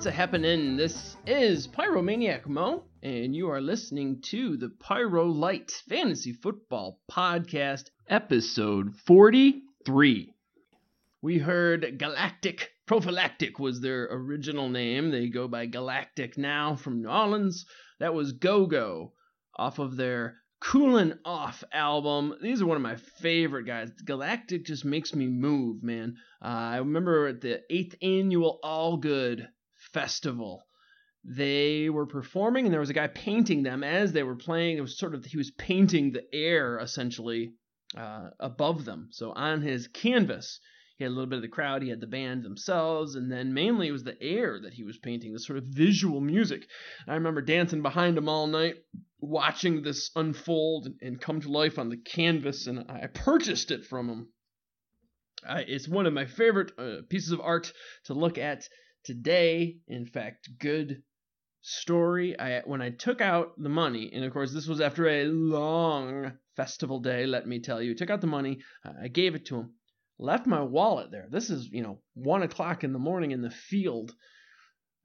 what's a happening? This is Pyromaniac Mo, and you are listening to the Pyro Light Fantasy Football Podcast, episode 43. We heard Galactic Prophylactic was their original name. They go by Galactic now from New Orleans. That was Go Go off of their Coolin' Off album. These are one of my favorite guys. Galactic just makes me move, man. Uh, I remember at the eighth annual All Good Festival, they were performing, and there was a guy painting them as they were playing. It was sort of he was painting the air essentially uh, above them. So on his canvas, he had a little bit of the crowd, he had the band themselves, and then mainly it was the air that he was painting, the sort of visual music. I remember dancing behind him all night, watching this unfold and come to life on the canvas, and I purchased it from him. It's one of my favorite uh, pieces of art to look at today. In fact, good story. I when I took out the money, and of course this was after a long festival day. Let me tell you, took out the money. I gave it to him left my wallet there. This is, you know, one o'clock in the morning in the field.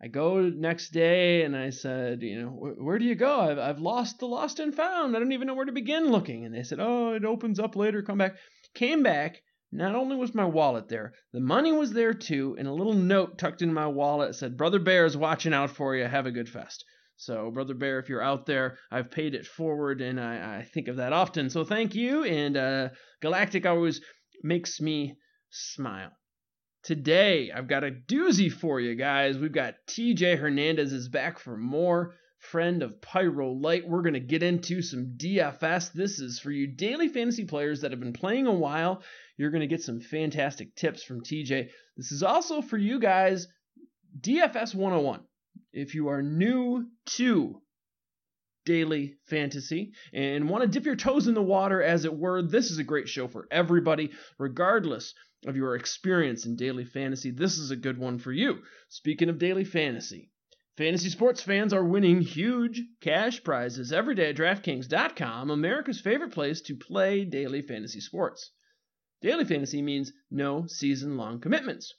I go next day and I said, you know, where do you go? I've, I've lost the lost and found. I don't even know where to begin looking. And they said, oh, it opens up later. Come back. Came back. Not only was my wallet there, the money was there too, and a little note tucked in my wallet said, Brother Bear is watching out for you. Have a good fest. So, Brother Bear, if you're out there, I've paid it forward, and I, I think of that often. So, thank you. And uh, Galactic always makes me smile. Today, I've got a doozy for you guys. We've got TJ Hernandez is back for more. Friend of Pyro Light. We're going to get into some DFS. This is for you daily fantasy players that have been playing a while. You're going to get some fantastic tips from TJ. This is also for you guys DFS 101. If you are new to daily fantasy and want to dip your toes in the water, as it were, this is a great show for everybody, regardless of your experience in daily fantasy. This is a good one for you. Speaking of daily fantasy, fantasy sports fans are winning huge cash prizes every day at DraftKings.com, America's favorite place to play daily fantasy sports. Daily fantasy means no season long commitments.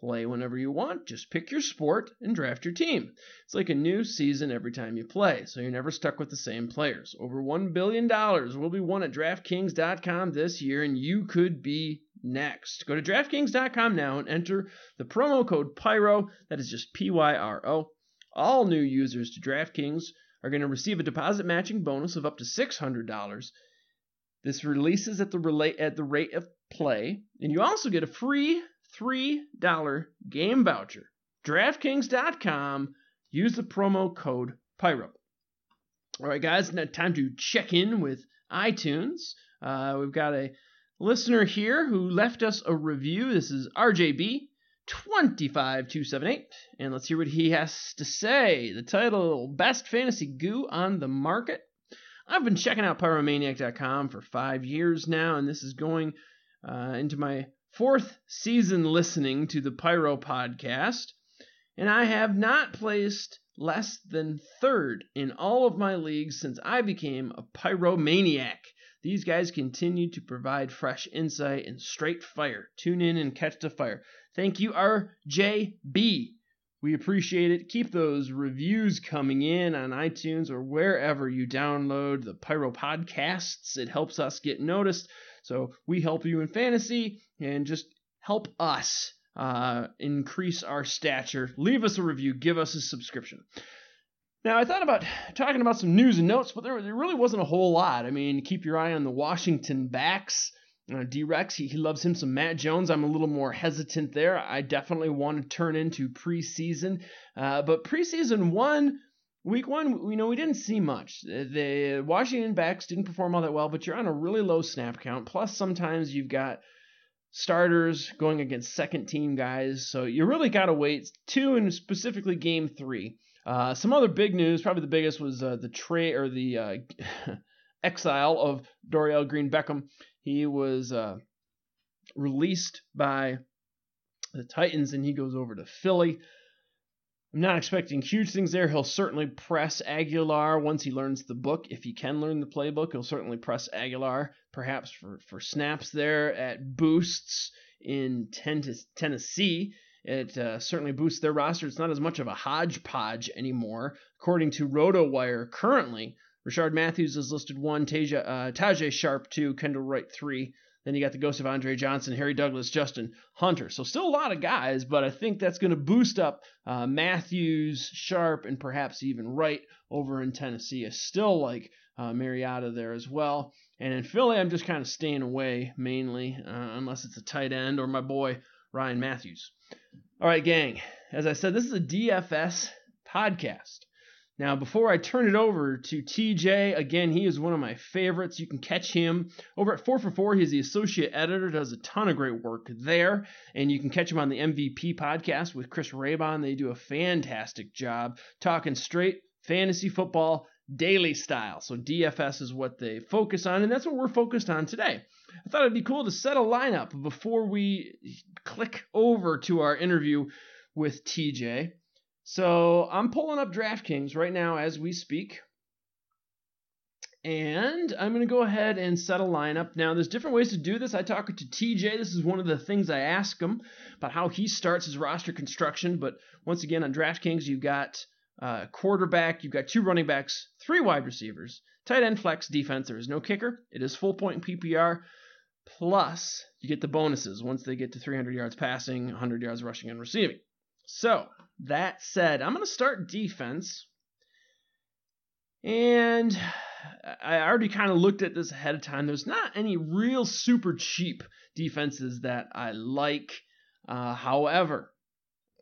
Play whenever you want, just pick your sport and draft your team. It's like a new season every time you play, so you're never stuck with the same players. Over $1 billion will be won at DraftKings.com this year, and you could be next. Go to DraftKings.com now and enter the promo code PYRO, that is just P Y R O. All new users to DraftKings are going to receive a deposit matching bonus of up to $600. This releases at the, relate, at the rate of play, and you also get a free $3 game voucher. DraftKings.com. Use the promo code PYRO. All right, guys, now time to check in with iTunes. Uh, we've got a listener here who left us a review. This is RJB. 25278 and let's hear what he has to say the title best fantasy goo on the market i've been checking out pyromaniac.com for five years now and this is going uh, into my fourth season listening to the Pyro podcast, and I have not placed less than third in all of my leagues since I became a pyromaniac. These guys continue to provide fresh insight and straight fire. Tune in and catch the fire. Thank you, RJB. We appreciate it. Keep those reviews coming in on iTunes or wherever you download the Pyro podcasts. It helps us get noticed. So we help you in fantasy and just help us uh, increase our stature. Leave us a review, give us a subscription. Now, I thought about talking about some news and notes, but there, there really wasn't a whole lot. I mean, keep your eye on the Washington backs. Uh, D-Rex, he, he loves him some Matt Jones. I'm a little more hesitant there. I definitely want to turn into preseason. Uh, but preseason one, Week one, we know we didn't see much. The Washington backs didn't perform all that well, but you're on a really low snap count. Plus, sometimes you've got starters going against second team guys, so you really got to wait. Two, and specifically game three. Uh, some other big news, probably the biggest, was uh, the trade or the uh, exile of Dorial Green Beckham. He was uh, released by the Titans, and he goes over to Philly. I'm not expecting huge things there. He'll certainly press Agholor once he learns the book. If he can learn the playbook, he'll certainly press Agholor, perhaps for, for snaps there at boosts in Tennessee. It uh, certainly boosts their roster. It's not as much of a hodgepodge anymore. According to RotoWire, currently, Rishard Matthews is listed one, Taja, uh, Tajae Sharpe two, Kendall Wright three. Then you got the ghost of Andre Johnson, Harry Douglas, Justin Hunter. So still a lot of guys, but I think that's going to boost up uh, Matthews, Sharpe, and perhaps even Wright over in Tennessee. I still like uh, Mariota there as well. And in Philly, I'm just kind of staying away mainly, uh, unless it's a tight end or my boy Ryan Mathews. All right, gang. As I said, this is a DFS podcast. Now, before I turn it over to TJ, again, he is one of my favorites. You can catch him over at 4 for 4. He's the associate editor, does a ton of great work there. And you can catch him on the MVP podcast with Chris Raybon. They do a fantastic job talking straight fantasy football daily style. So DFS is what they focus on, and that's what we're focused on today. I thought it'd be cool to set a lineup before we click over to our interview with TJ. So I'm pulling up DraftKings right now as we speak. And I'm going to go ahead and set a lineup. Now, there's different ways to do this. I talked to TJ. This is one of the things I ask him about how he starts his roster construction. But once again, on DraftKings, you've got uh, quarterback, you've got two running backs, three wide receivers, tight end, flex, defense. There is no kicker. It is full point PPR. Plus, you get the bonuses once they get to 300 yards passing, 100 yards rushing, and receiving. So, that said, I'm going to start defense. And I already kind of looked at this ahead of time. There's not any real super cheap defenses that I like. Uh, however,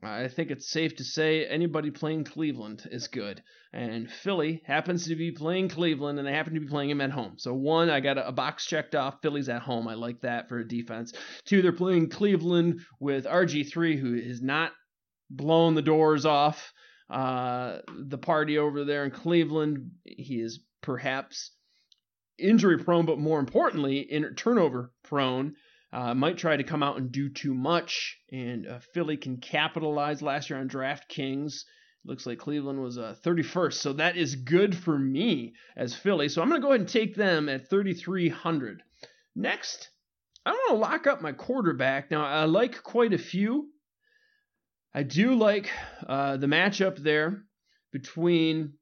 I think it's safe to say anybody playing Cleveland is good. And Philly happens to be playing Cleveland, and they happen to be playing him at home. So, one, I got a, a, box checked off. Philly's at home. I like that for a defense. Two, they're playing Cleveland with RG3, who is not blown the doors off uh, the party over there in Cleveland. He is perhaps injury prone, but more importantly, in turnover prone. Uh, might try to come out and do too much, and uh, Philly can capitalize last year on DraftKings. Looks like Cleveland was uh, 31st, so that is good for me as Philly. So I'm going to go ahead and take them at 3,300. Next, I want to lock up my quarterback. Now, I like quite a few. I do like uh, the matchup there between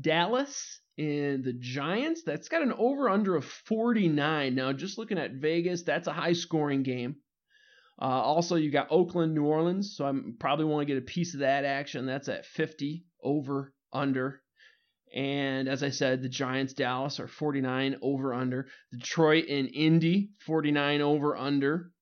Dallas and the Giants. That's got an over under of 49. Now, just looking at Vegas, that's a high scoring game. Uh, also, you got Oakland, New Orleans, so I probably want to get a piece of that action. That's at 50 over under. And as I said, the Giants, Dallas are 49 over under. Detroit and Indy, 49 over under.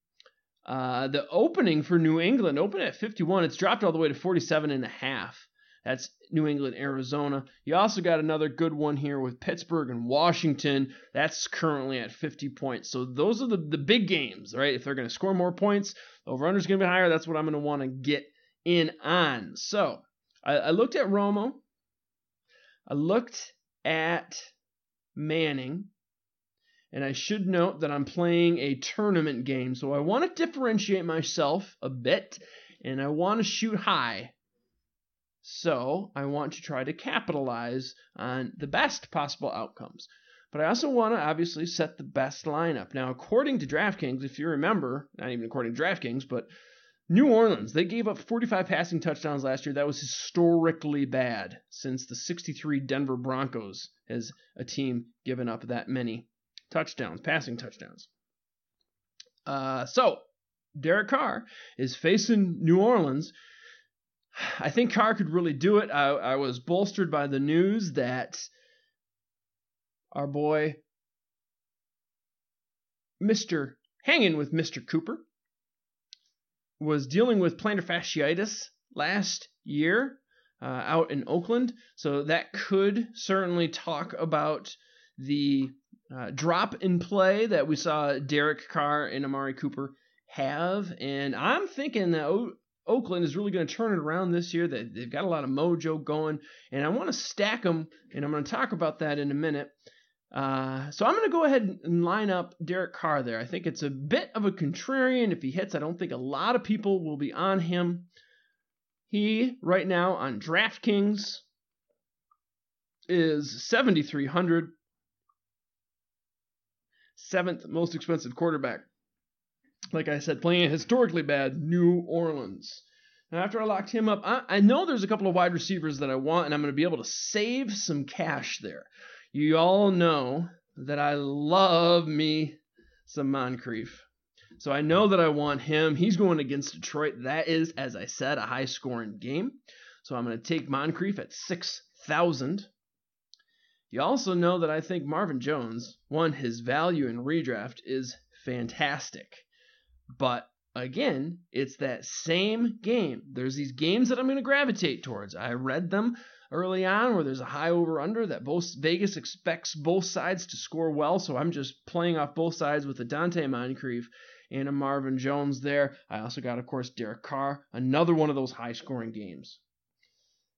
Uh, the opening for New England opened at 51. It's dropped all the way to 47 and a half. That's New England, Arizona. You also got another good one here with Pittsburgh and Washington. That's currently at 50 points. So those are the, the big games, right? If they're going to score more points, over under is going to be higher. That's what I'm going to want to get in on. So I, I looked at Romo. I looked at Manning. And I should note that I'm playing a tournament game, so I want to differentiate myself a bit, and I want to shoot high. So I want to try to capitalize on the best possible outcomes. But I also want to obviously set the best lineup. Now, according to DraftKings, if you remember, not even according to DraftKings, but New Orleans, they gave up 45 passing touchdowns last year. That was historically bad since the 63 Denver Broncos as a team given up that many touchdowns, passing touchdowns. Uh, so, Derek Carr is facing New Orleans. I think Carr could really do it. I, I was bolstered by the news that our boy, Mr. Hanging with Mr. Cooper, was dealing with plantar fasciitis last year uh, out in Oakland. So that could certainly talk about the uh, drop in play that we saw Derek Carr and Amari Cooper have. And I'm thinking that o- Oakland is really going to turn it around this year. That they've got a lot of mojo going, and I want to stack them, and I'm going to talk about that in a minute. Uh, so I'm going to go ahead and line up Derek Carr there. I think it's a bit of a contrarian. If he hits, I don't think a lot of people will be on him. He right now on DraftKings is 7,300 seventh most expensive quarterback. like I said, playing a historically bad New Orleans. Now, after I locked him up, I, I know there's a couple of wide receivers that I want, and I'm going to be able to save some cash there. You all know that I love me some Moncrief. So I know that I want him. He's going against Detroit. That is, as I said, a high scoring game. So I'm going to take Moncrief at 6,000. You also know that I think Marvin Jones, one, his value in redraft is fantastic. But again, it's that same game. There's these games that I'm going to gravitate towards. I read them early on where there's a high over under that both Vegas expects both sides to score well, so I'm just playing off both sides with a Donte Moncrief and a Marvin Jones there. I also got, of course, Derek Carr, another one of those high scoring games.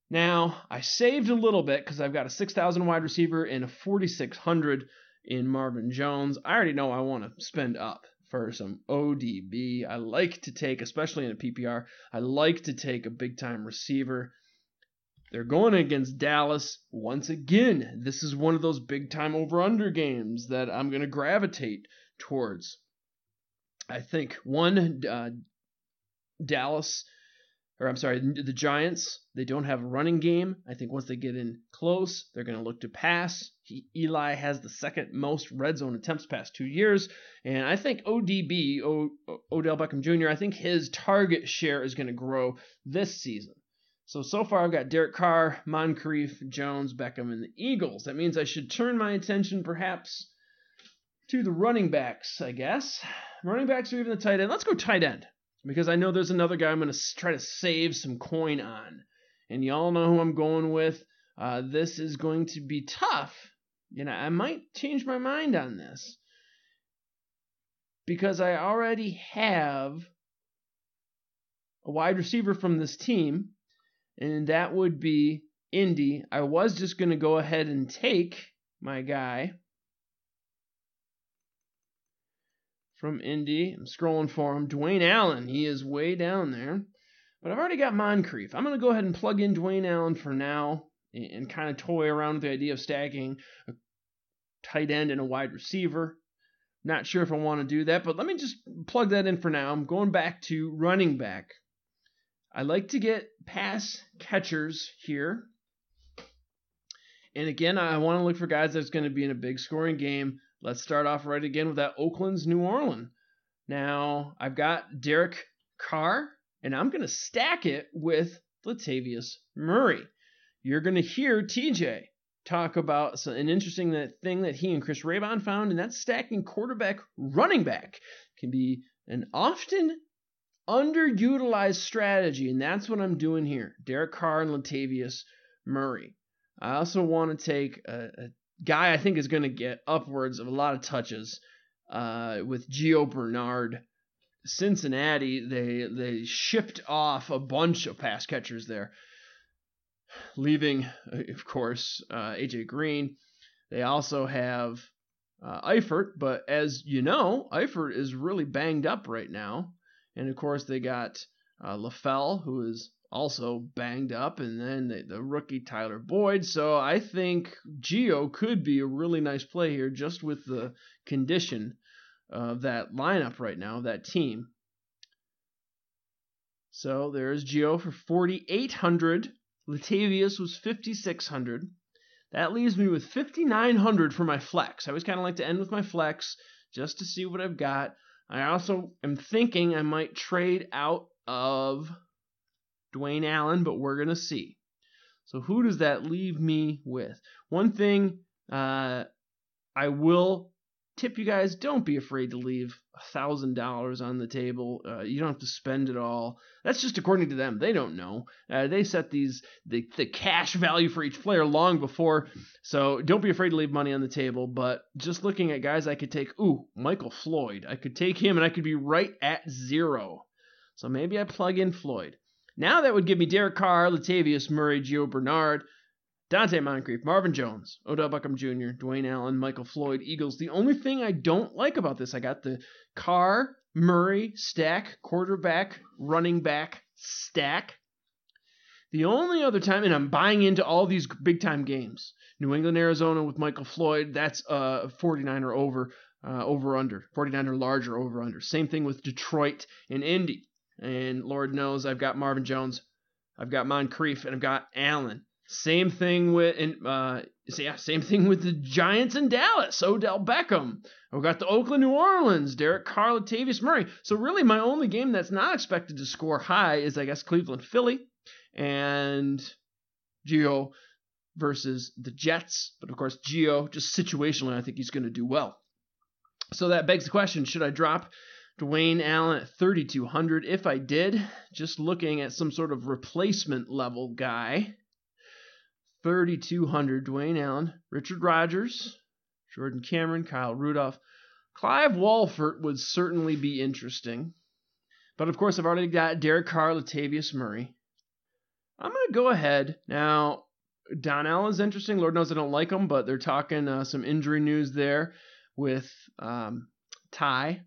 Now, I saved a little bit because I've got a 6,000 wide receiver and a 4,600 in Marvin Jones. I already know I want to spend up for some ODB. I like to take, especially in a PPR, I like to take a big time receiver. They're going against Dallas. Once again, this is one of those big time over under games that I'm going to gravitate towards. I think one, uh, Dallas, or I'm sorry, the Giants, they don't have a running game. I think once they get in close, they're going to look to pass. He, Eli has the second most red zone attempts past two years. And I think ODB, o, Odell Beckham Jr., I think his target share is going to grow this season. So, so far I've got Derek Carr, Moncrief, Jones, Beckham, and the Eagles. That means I should turn my attention perhaps to the running backs, I guess. Running backs or even the tight end. Let's go tight end because I know there's another guy I'm going to try to save some coin on. And y'all know who I'm going with. Uh, this is going to be tough. You know, I might change my mind on this because I already have a wide receiver from this team and that would be Indy. I was just going to go ahead and take my guy from Indy. I'm scrolling for him. Dwayne Allen. He is way down there. But I've already got Moncrief. I'm going to go ahead and plug in Dwayne Allen for now and, and kind of toy around with the idea of stacking a tight end and a wide receiver. Not sure if I want to do that, but let me just plug that in for now. I'm going back to running back. I like to get pass catchers here. And again, I want to look for guys that's going to be in a big scoring game. Let's start off right again with that Oakland's New Orleans. Now, I've got Derek Carr, and I'm going to stack it with Latavius Murray. You're going to hear TJ talk about an interesting thing that he and Chris Raybon found, and that's stacking quarterback running back can be an often underutilized strategy, and that's what I'm doing here. Derek Carr and Latavius Murray. I also want to take a, a guy I think is going to get upwards of a lot of touches uh, with Gio Bernard. Cincinnati, they they shipped off a bunch of pass catchers there, leaving, of course, uh, AJ Green. They also have uh, Eifert, but as you know, Eifert is really banged up right now. And of course, they got uh, LaFell, who is also banged up, and then the, the, rookie Tyler Boyd. So I think Gio could be a really nice play here just with the condition of that lineup right now, that team. So there's Gio for 4,800. Latavius was 5,600. That leaves me with 5,900 for my flex. I always kind of like to end with my flex just to see what I've got. I also am thinking I might trade out of Dwayne Allen, but we're going to see. So, who does that leave me with? One thing uh, I will tip you guys don't be afraid to leave $1,000 on the table. Uh, you don't have to spend it all. That's just according to them. They don't know. Uh, they set these the, the cash value for each player long before. So don't be afraid to leave money on the table. But just looking at guys I could take, ooh, Michael Floyd. I could take him and I could be right at zero. So maybe I plug in Floyd. Now that would give me Derek Carr, Latavius Murray, Gio Bernard, Donte Moncrief, Marvin Jones, Odell Beckham Jr., Dwayne Allen, Michael Floyd, Eagles. The only thing I don't like about this, I got the Carr, Murray, stack, quarterback, running back, stack. The only other time, and I'm buying into all these big time games New England, Arizona with Michael Floyd, that's uh, 49 or over. uh, over under, 49 or larger over under. Same thing with Detroit and Indy. And Lord knows I've got Marvin Jones, I've got Moncrief, and I've got Allen. Same thing with and uh, yeah, same thing with the Giants in Dallas. Odell Beckham. I've got the Oakland, New Orleans, Derek Carr, Latavius Murray. So really, my only game that's not expected to score high is I guess Cleveland, Philly, and Gio versus the Jets. But of course, Gio just situationally, I think he's going to do well. So that begs the question: Should I drop Dwayne Allen at 3,200? If I did, just looking at some sort of replacement level guy 3,200, Dwayne Allen, Richard Rodgers, Jordan Cameron, Kyle Rudolph. Clive Walford would certainly be interesting. But of course, I've already got Derek Carr, Latavius Murray. I'm going to go ahead. Now, Donnell is interesting. Lord knows I don't like him, but they're talking uh, some injury news there with um, Ty.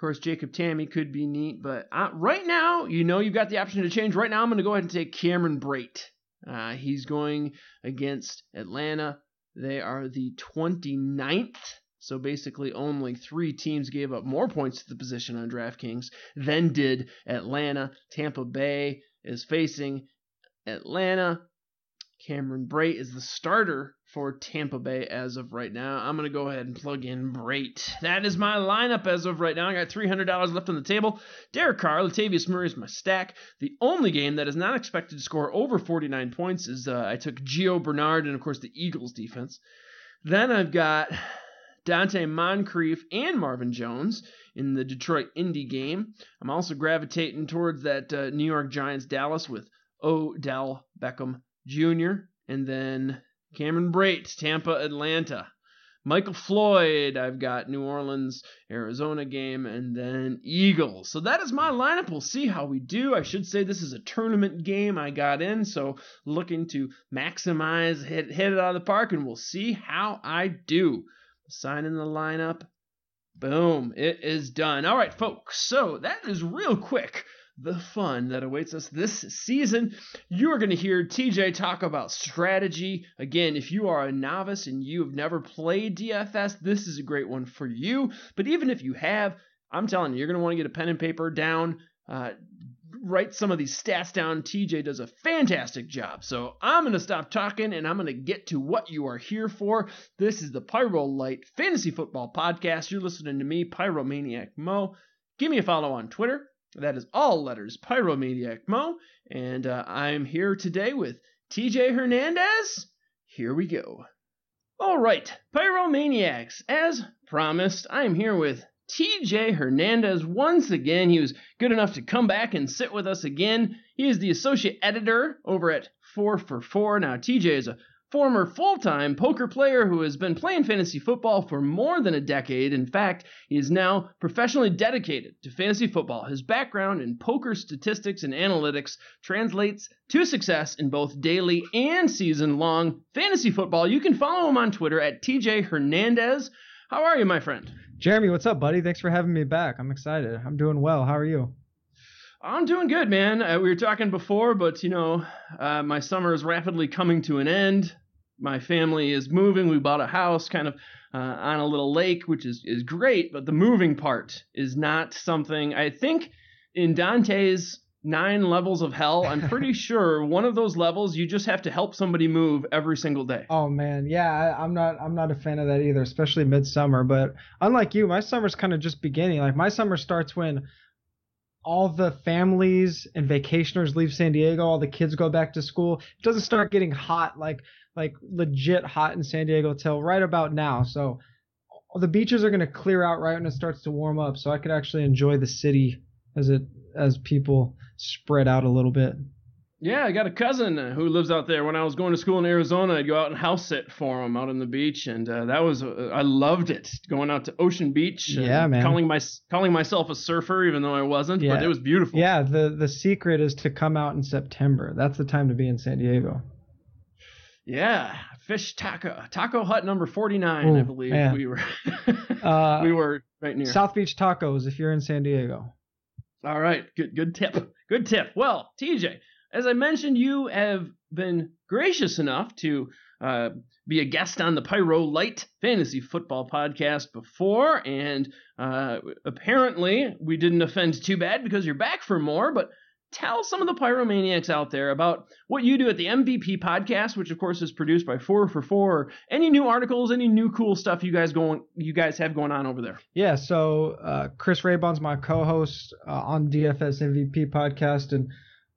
Of course, Jacob Tamme could be neat, but uh, right now, you know you've got the option to change. Right now, I'm going to go ahead and take Cameron Brate. Uh, he's going against Atlanta. They are the 29th. So basically, only three teams gave up more points to the position on DraftKings than did Atlanta. Tampa Bay is facing Atlanta. Cameron Brate is the starter for Tampa Bay as of right now. I'm going to go ahead and plug in Brate. That is my lineup as of right now. I got $300 left on the table. Derek Carr, Latavius Murray is my stack. The only game that is not expected to score over 49 points is uh, I took Gio Bernard and, of course, the Eagles defense. Then I've got Donte Moncrief and Marvin Jones in the Detroit Indy game. I'm also gravitating towards that uh, New York Giants Dallas with Odell Beckham Jr., and then Cameron Brate, Tampa, Atlanta. Michael Floyd, I've got New Orleans, Arizona game, and then Eagles. So that is my lineup. We'll see how we do. I should say this is a tournament game I got in, so looking to maximize, hit, hit it out of the park, and we'll see how I do. Sign in the lineup. Boom, it is done. All right, folks, so that is real quick the fun that awaits us this season. You are going to hear TJ talk about strategy. Again, if you are a novice and you have never played DFS, this is a great one for you. But even if you have, I'm telling you, you're going to want to get a pen and paper down. Uh, write some of these stats down. TJ does a fantastic job. So I'm going to stop talking and I'm going to get to what you are here for. This is the Pyro Light Fantasy Football Podcast. You're listening to me, Pyromaniac Mo. Give me a follow on Twitter that is all letters, Pyromaniac Mo. And uh, I'm here today with TJ Hernandez. Here we go. All right, Pyromaniacs. As promised, I am here with TJ Hernandez once again. He was good enough to come back and sit with us again. He is the associate editor over at 4 for 4. Now, TJ is a former full time poker player who has been playing fantasy football for more than a decade. In fact, he is now professionally dedicated to fantasy football. His background in poker statistics and analytics translates to success in both daily and season long fantasy football. You can follow him on Twitter at TJ Hernandez. How are you, my friend? Jeremy, what's up, buddy? Thanks for having me back. I'm excited. I'm doing well. How are you? I'm doing good, man. Uh, we were talking before, but you know, uh, my summer is rapidly coming to an end my family is moving. We bought a house kind of uh, on a little lake, which is, is great, but the moving part is not something I think in Dante's nine levels of hell, I'm pretty sure one of those levels you just have to help somebody move every single day. Oh man, yeah, I, am not I'm not a fan of that either, especially midsummer. But unlike you, my summer's kind of just beginning. Like my summer starts when all the families and vacationers leave San Diego, all the kids go back to school. It doesn't start getting hot like like legit hot in San Diego till right about now. So the beaches are going to clear out right when it starts to warm up, so I could actually enjoy the city as it as people spread out a little bit. Yeah, I got a cousin who lives out there. When I was going to school in Arizona, I'd go out and house sit for him out on the beach, and uh, that was uh, I loved it. Going out to Ocean Beach, yeah, man. Calling my calling myself a surfer, even though I wasn't, yeah. but it was beautiful. Yeah, the the secret is to come out in September. That's the time to be in San Diego. Yeah, fish taco taco hut number 49 i believe man. we were uh, we were right near south beach tacos if you're in san diego all right good good tip good tip well tj as i mentioned you have been gracious enough to uh, be a guest on the Pyro Light Fantasy Football Podcast before, and uh, apparently we didn't offend too bad because you're back for more. But tell some of the pyromaniacs out there about what you do at the MVP podcast, which of course is produced by Four for Four. Any new articles, any new cool stuff you guys going, you guys have going on over there? Yeah, so uh, Chris Raybon's my co-host uh, on DFS MVP podcast, and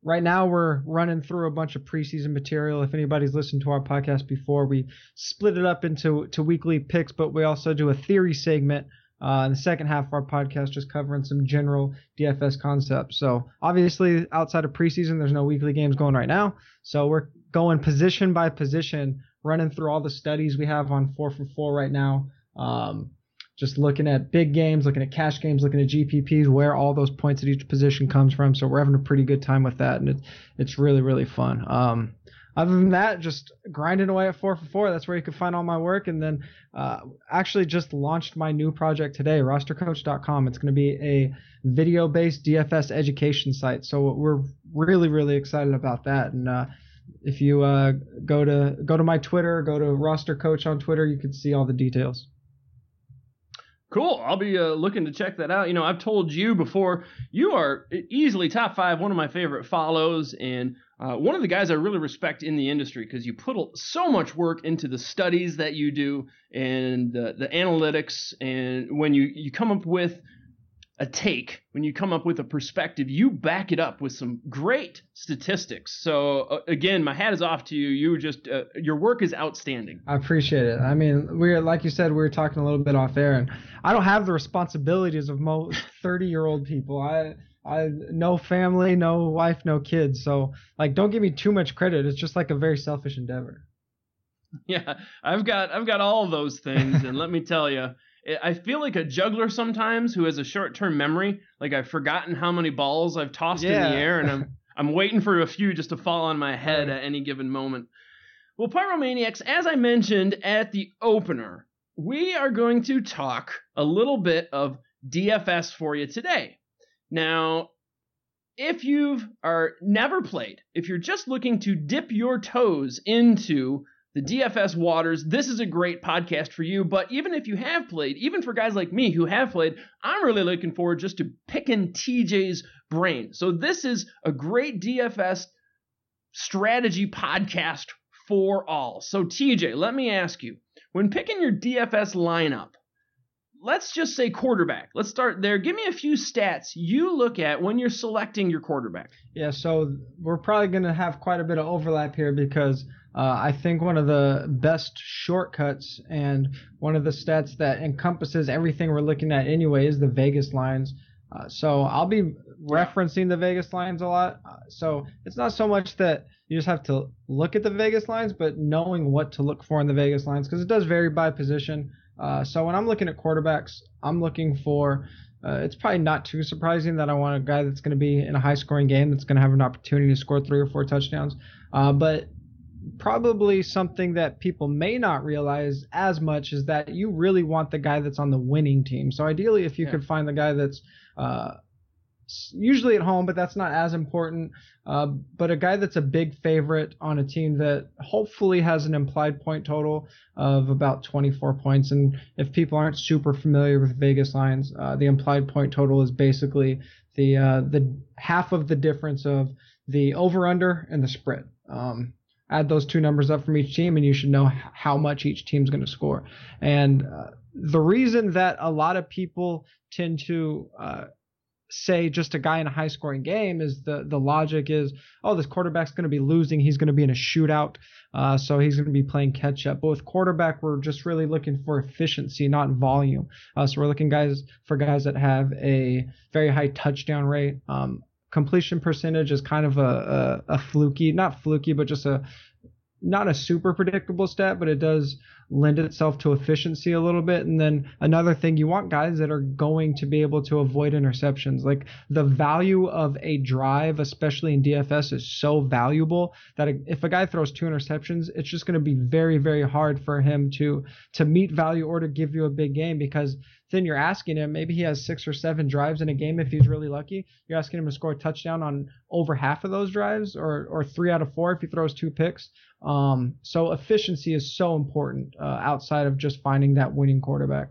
right now we're running through a bunch of preseason material. If anybody's listened to our podcast before, we split it up into to weekly picks, but we also do a theory segment uh, in the second half of our podcast, just covering some general DFS concepts. So obviously, outside of preseason, there's no weekly games going right now. So we're going position by position, running through all the studies we have on four for four right now. Um, just looking at big games, looking at cash games, looking at GPPs, where all those points at each position comes from. So we're having a pretty good time with that, and it's it's really really fun. Um, other than that, just grinding away at four for four. That's where you can find all my work. And then uh, actually just launched my new project today, rostercoach.com. It's going to be a video based DFS education site. So we're really, really excited about that. And uh, if you uh, go to go to my Twitter, go to roster coach on Twitter, you can see all the details. Cool. I'll be uh, looking to check that out. You know, I've told you before, you are easily top five, one of my favorite follows, and uh, one of the guys I really respect in the industry because you put so much work into the studies that you do and the, the analytics. And when you, you come up with a take, when you come up with a perspective, you back it up with some great statistics. So uh, again, my hat is off to you. You just uh, your work is outstanding. I appreciate it. I mean, we're like you said, we were talking a little bit off air, and I don't have the responsibilities of most thirty year old people. I I no family, no wife, no kids. So like, don't give me too much credit. It's just like a very selfish endeavor. Yeah, I've got I've got all those things, and let me tell you, I feel like a juggler sometimes who has a short term memory. Like I've forgotten how many balls I've tossed yeah. in the air, and I'm I'm waiting for a few just to fall on my head right. at any given moment. Well, Pyromaniacs, as I mentioned at the opener, we are going to talk a little bit of DFS for you today. Now, if you've are never played, if you're just looking to dip your toes into the DFS waters, this is a great podcast for you. But even if you have played, even for guys like me who have played, I'm really looking forward just to picking TJ's brain. So this is a great DFS strategy podcast for all. So TJ, let me ask you, when picking your DFS lineup, let's just say quarterback. Let's start there. Give me a few stats you look at when you're selecting your quarterback. Yeah, so we're probably going to have quite a bit of overlap here because uh, I think one of the best shortcuts and one of the stats that encompasses everything we're looking at anyway is the Vegas lines. Uh, so I'll be referencing the Vegas lines a lot. Uh, so it's not so much that you just have to look at the Vegas lines, but knowing what to look for in the Vegas lines because it does vary by position. Uh, so when I'm looking at quarterbacks, I'm looking for. Uh, it's probably not too surprising that I want a guy that's going to be in a high scoring game that's going to have an opportunity to score three or four touchdowns. Uh, but probably something that people may not realize as much is that you really want the guy that's on the winning team. So ideally, if you yeah. could find the guy that's uh, usually at home, but that's not as important. Uh, but a guy that's a big favorite on a team that hopefully has an implied point total of about 24 points. And if people aren't super familiar with Vegas lines, uh, the implied point total is basically the uh, the half of the difference of the over under and the spread. Um, add those two numbers up from each team, and you should know how much each team's going to score. And uh, the reason that a lot of people tend to uh, say just a guy in a high scoring game is the the logic is oh this quarterback's going to be losing he's going to be in a shootout uh, so he's going to be playing catch up. But with quarterback we're just really looking for efficiency not volume. Uh, so we're looking guys for guys that have a very high touchdown rate. Um, completion percentage is kind of a, a, a fluky not fluky but just a not a super predictable stat, but it does lend itself to efficiency a little bit. And then another thing, you want guys that are going to be able to avoid interceptions. Like the value of a drive, especially in DFS, is so valuable that if a guy throws two interceptions, it's just going to be very, very hard for him to to meet value or to give you a big game because then you're asking him. Maybe he has six or seven drives in a game if he's really lucky. You're asking him to score a touchdown on over half of those drives, or or three out of four if he throws two picks. Um, so efficiency is so important uh, outside of just finding that winning quarterback.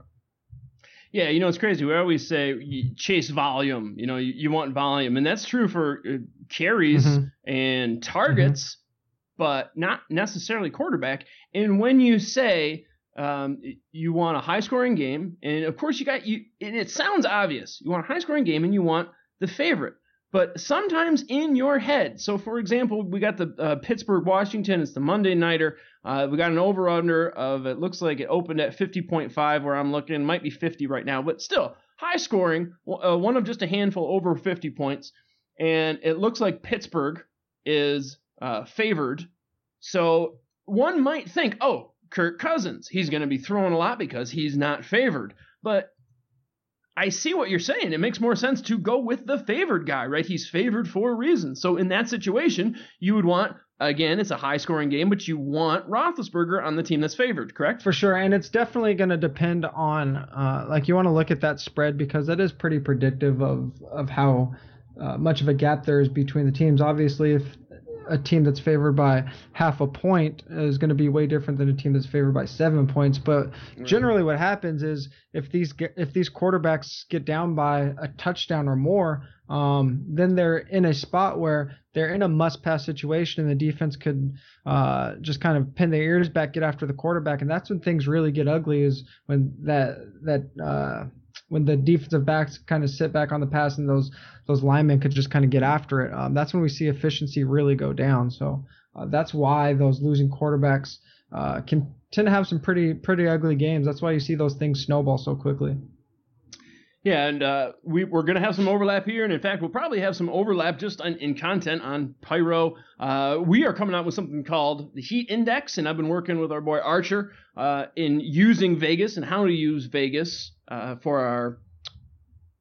Yeah, you know it's crazy. We always say chase volume. You know, you, you want volume, and that's true for uh, carries mm-hmm. and targets, mm-hmm. but not necessarily quarterback. And when you say um, you want a high scoring game, and of course you got you, and it sounds obvious. You want a high scoring game, and you want the favorite. But sometimes in your head, so for example, we got the uh, Pittsburgh Washington. It's the Monday nighter. Uh, we got an over under of it looks like it opened at 50.5 where I'm looking. Might be 50 right now, but still high scoring. Uh, one of just a handful over 50 points, and it looks like Pittsburgh is uh, favored. So one might think, oh, Kirk Cousins. He's going to be throwing a lot because he's not favored. But I see what you're saying. It makes more sense to go with the favored guy, right? He's favored for a reason. So in that situation, you would want again, it's a high scoring game, but you want Roethlisberger on the team that's favored, correct? For sure, and it's definitely going to depend on uh, like you want to look at that spread because that is pretty predictive of of how. Uh, much of a gap there is between the teams. Obviously, if a team that's favored by half a point is going to be way different than a team that's favored by seven points. But generally, what happens is if these get, if these quarterbacks get down by a touchdown or more, um, then they're in a spot where they're in a must-pass situation, and the defense could uh, just kind of pin their ears back, get after the quarterback, and that's when things really get ugly. Is when that that uh, when the defensive backs kind of sit back on the pass and those those linemen could just kind of get after it. Um, that's when we see efficiency really go down. So uh, that's why those losing quarterbacks uh, can tend to have some pretty pretty ugly games. That's why you see those things snowball so quickly. Yeah, and uh, we, we're going to have some overlap here, and in fact, we'll probably have some overlap just on, in content on Pyro. Uh, we are coming out with something called the Heat Index, and I've been working with our boy Archer uh, in using Vegas and how to use Vegas uh, for our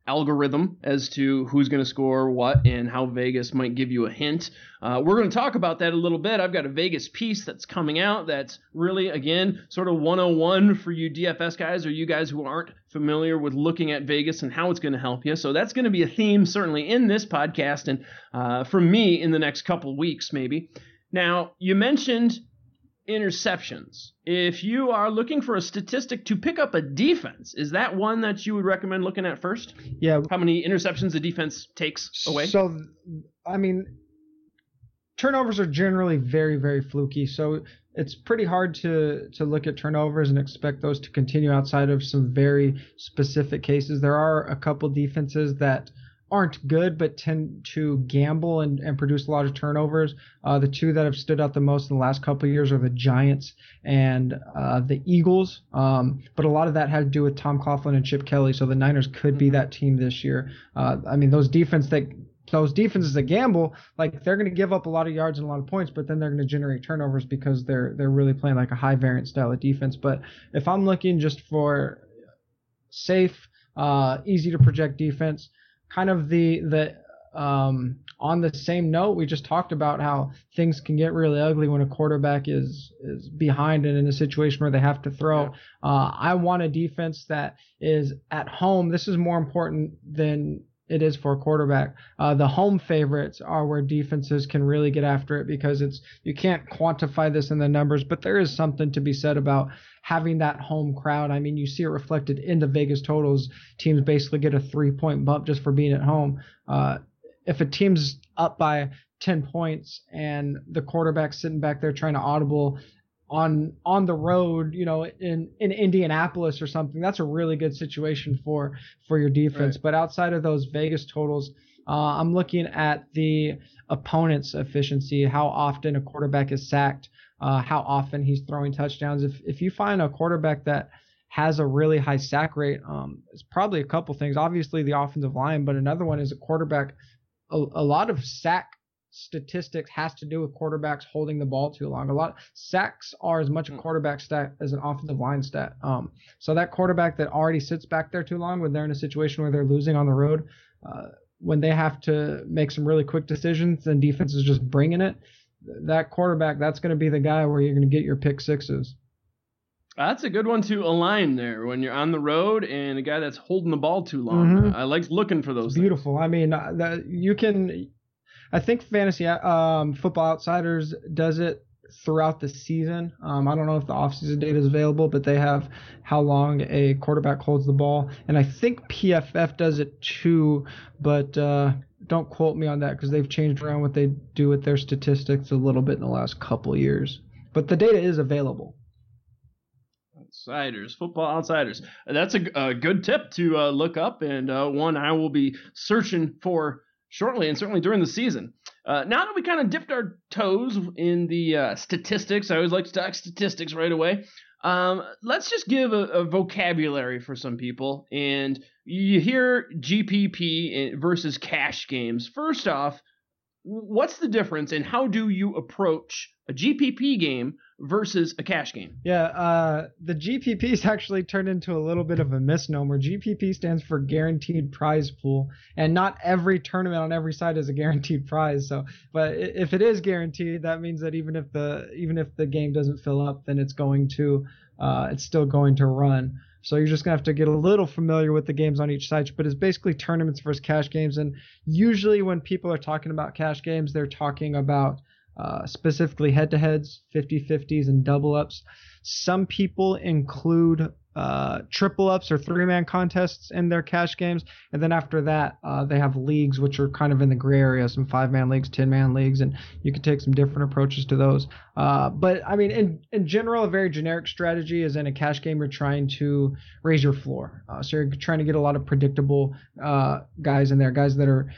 algorithm as to who's going to score what and how Vegas might give you a hint. Uh, we're going to talk about that a little bit. I've got a Vegas piece that's coming out that's really, again, sort of 101 for you DFS guys or you guys who aren't familiar with looking at Vegas and how it's going to help you. So that's going to be a theme certainly in this podcast and uh, for me in the next couple weeks, maybe. Now, you mentioned interceptions. If you are looking for a statistic to pick up a defense, is that one that you would recommend looking at first? Yeah. How many interceptions the defense takes away? So, I mean, turnovers are generally very, very fluky. So it's pretty hard to to look at turnovers and expect those to continue outside of some very specific cases. There are a couple defenses that aren't good but tend to gamble and, and produce a lot of turnovers. Uh, the two that have stood out the most in the last couple of years are the Giants and uh, the Eagles. Um, but a lot of that had to do with Tom Coughlin and Chip Kelly. So the Niners could be mm-hmm. that team this year. Uh, I mean, those defense that those defenses that gamble, like they're going to give up a lot of yards and a lot of points, but then they're going to generate turnovers because they're they're really playing like a high variant style of defense. But if I'm looking just for safe, uh, easy to project defense, kind of the the um, on the same note, we just talked about how things can get really ugly when a quarterback is is behind and in a situation where they have to throw. Yeah. Uh, I want a defense that is at home. This is more important than it is for a quarterback. Uh, the home favorites are where defenses can really get after it because it's you can't quantify this in the numbers, but there is something to be said about having that home crowd. I mean, you see it reflected in the Vegas totals. Teams basically get a three point bump just for being at home. Uh, if a team's up by 10 points and the quarterback's sitting back there trying to audible on on the road, you know, in in Indianapolis or something, that's a really good situation for for your defense. Right. But outside of those Vegas totals, uh, I'm looking at the opponent's efficiency, how often a quarterback is sacked, uh, how often he's throwing touchdowns. If if you find a quarterback that has a really high sack rate, um, it's probably a couple things. Obviously the offensive line, but another one is a quarterback. A, a lot of sack statistics has to do with quarterbacks holding the ball too long. A lot sacks are as much a hmm. quarterback stat as an offensive line stat. Um, so that quarterback that already sits back there too long when they're in a situation where they're losing on the road, uh, when they have to make some really quick decisions and defense is just bringing it, that quarterback that's going to be the guy where you're going to get your pick sixes. That's a good one to align there when you're on the road and a guy that's holding the ball too long. Mm-hmm. I like looking for those. Beautiful. I mean, uh, that you can. I think fantasy um, football outsiders does it throughout the season. Um, I don't know if the offseason data is available, but they have how long a quarterback holds the ball, and I think PFF does it too. But uh, don't quote me on that because they've changed around what they do with their statistics a little bit in the last couple years. But the data is available. Outsiders, football outsiders. That's a, a good tip to uh, look up, and uh, one I will be searching for shortly, and certainly during the season. Uh, now that we kind of dipped our toes in the uh, statistics, I always like to talk statistics right away. Um, let's just give a, a, vocabulary for some people. And you hear GPP versus cash games. First off, what's the difference and how do you approach a GPP game versus a cash game? Yeah, uh, the GPPs actually turned into a little bit of a misnomer. GPP stands for Guaranteed Prize Pool, and not every tournament on every side is a guaranteed prize. So, but if it is guaranteed, that means that even if the even if the game doesn't fill up, then it's going to uh, it's still going to run. So you're just gonna have to get a little familiar with the games on each site, but it's basically tournaments versus cash games. And usually when people are talking about cash games, they're talking about uh, specifically head-to-heads, 50-50s, and double-ups. Some people include uh, triple ups or three man contests in their cash games. And then after that, uh, they have leagues which are kind of in the gray area, some five man leagues, 10 man leagues, and you can take some different approaches to those. Uh, but I mean, in, in general, a very generic strategy is in a cash game, you're trying to raise your floor. Uh, so you're trying to get a lot of predictable uh, guys in there, guys that are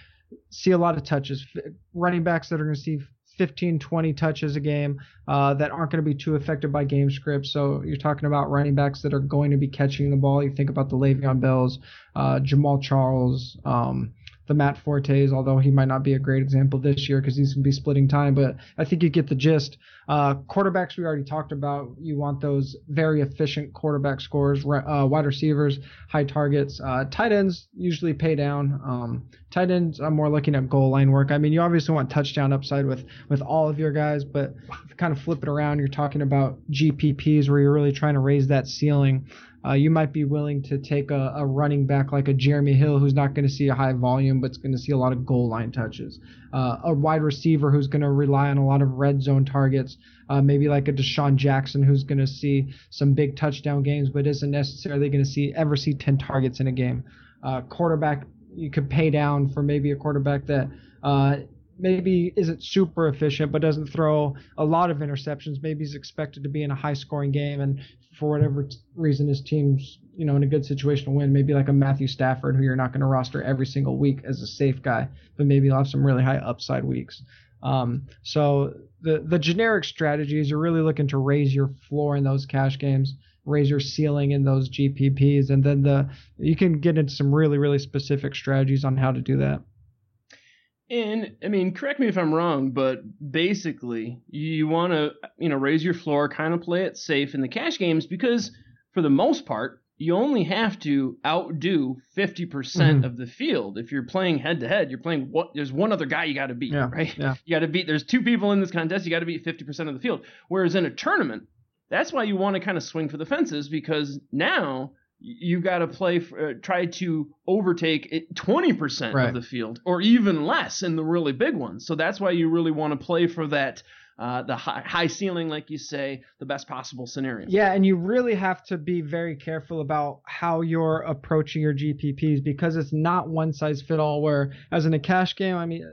see a lot of touches, running backs that are going to see 15, 20 touches a game uh, that aren't going to be too affected by game script. So you're talking about running backs that are going to be catching the ball. You think about the Le'Veon Bells, uh, Jamaal Charles, um, the Matt Fortes, although he might not be a great example this year because he's going to be splitting time. But I think you get the gist. Uh, quarterbacks we already talked about. You want those very efficient quarterback scores. Uh, wide receivers, high targets. Uh, tight ends usually pay down. Um, tight ends, I'm more looking at goal line work. I mean, you obviously want touchdown upside with with all of your guys, but kind of flip it around, you're talking about GPPs where you're really trying to raise that ceiling uh, you might be willing to take a, a, running back like a Jeremy Hill who's not going to see a high volume but's going to see a lot of goal line touches. Uh, a wide receiver who's going to rely on a lot of red zone targets. Uh, maybe like a DeSean Jackson who's going to see some big touchdown games but isn't necessarily going to see ever see 10 targets in a game. Uh, quarterback you could pay down for maybe a quarterback that uh, maybe isn't super efficient but doesn't throw a lot of interceptions. Maybe he's expected to be in a high scoring game and for whatever reason his team's you know in a good situation to win. Maybe like a Matthew Stafford who you're not going to roster every single week as a safe guy, but maybe he'll have some really high upside weeks. Um, so the the generic strategies are really looking to raise your floor in those cash games, raise your ceiling in those GPPs, and then the you can get into some really really specific strategies on how to do that. And I mean, correct me if I'm wrong, but basically, you want to you know raise your floor, kind of play it safe in the cash games because for the most part, you only have to outdo 50% mm hmm of the field. If you're playing head to head, you're playing what there's one other guy you got to beat, yeah, right? Yeah. You got to beat there's two people in this contest, you got to beat 50% of the field. Whereas in a tournament, that's why you want to kind of swing for the fences because now you got to play for, uh, try to overtake 20% right. of the field or even less in the really big ones so that's why you really want to play for that uh, the high, high ceiling like you say the best possible scenario yeah and you really have to be very careful about how you're approaching your gpps because it's not one size fit all where as in a cash game i mean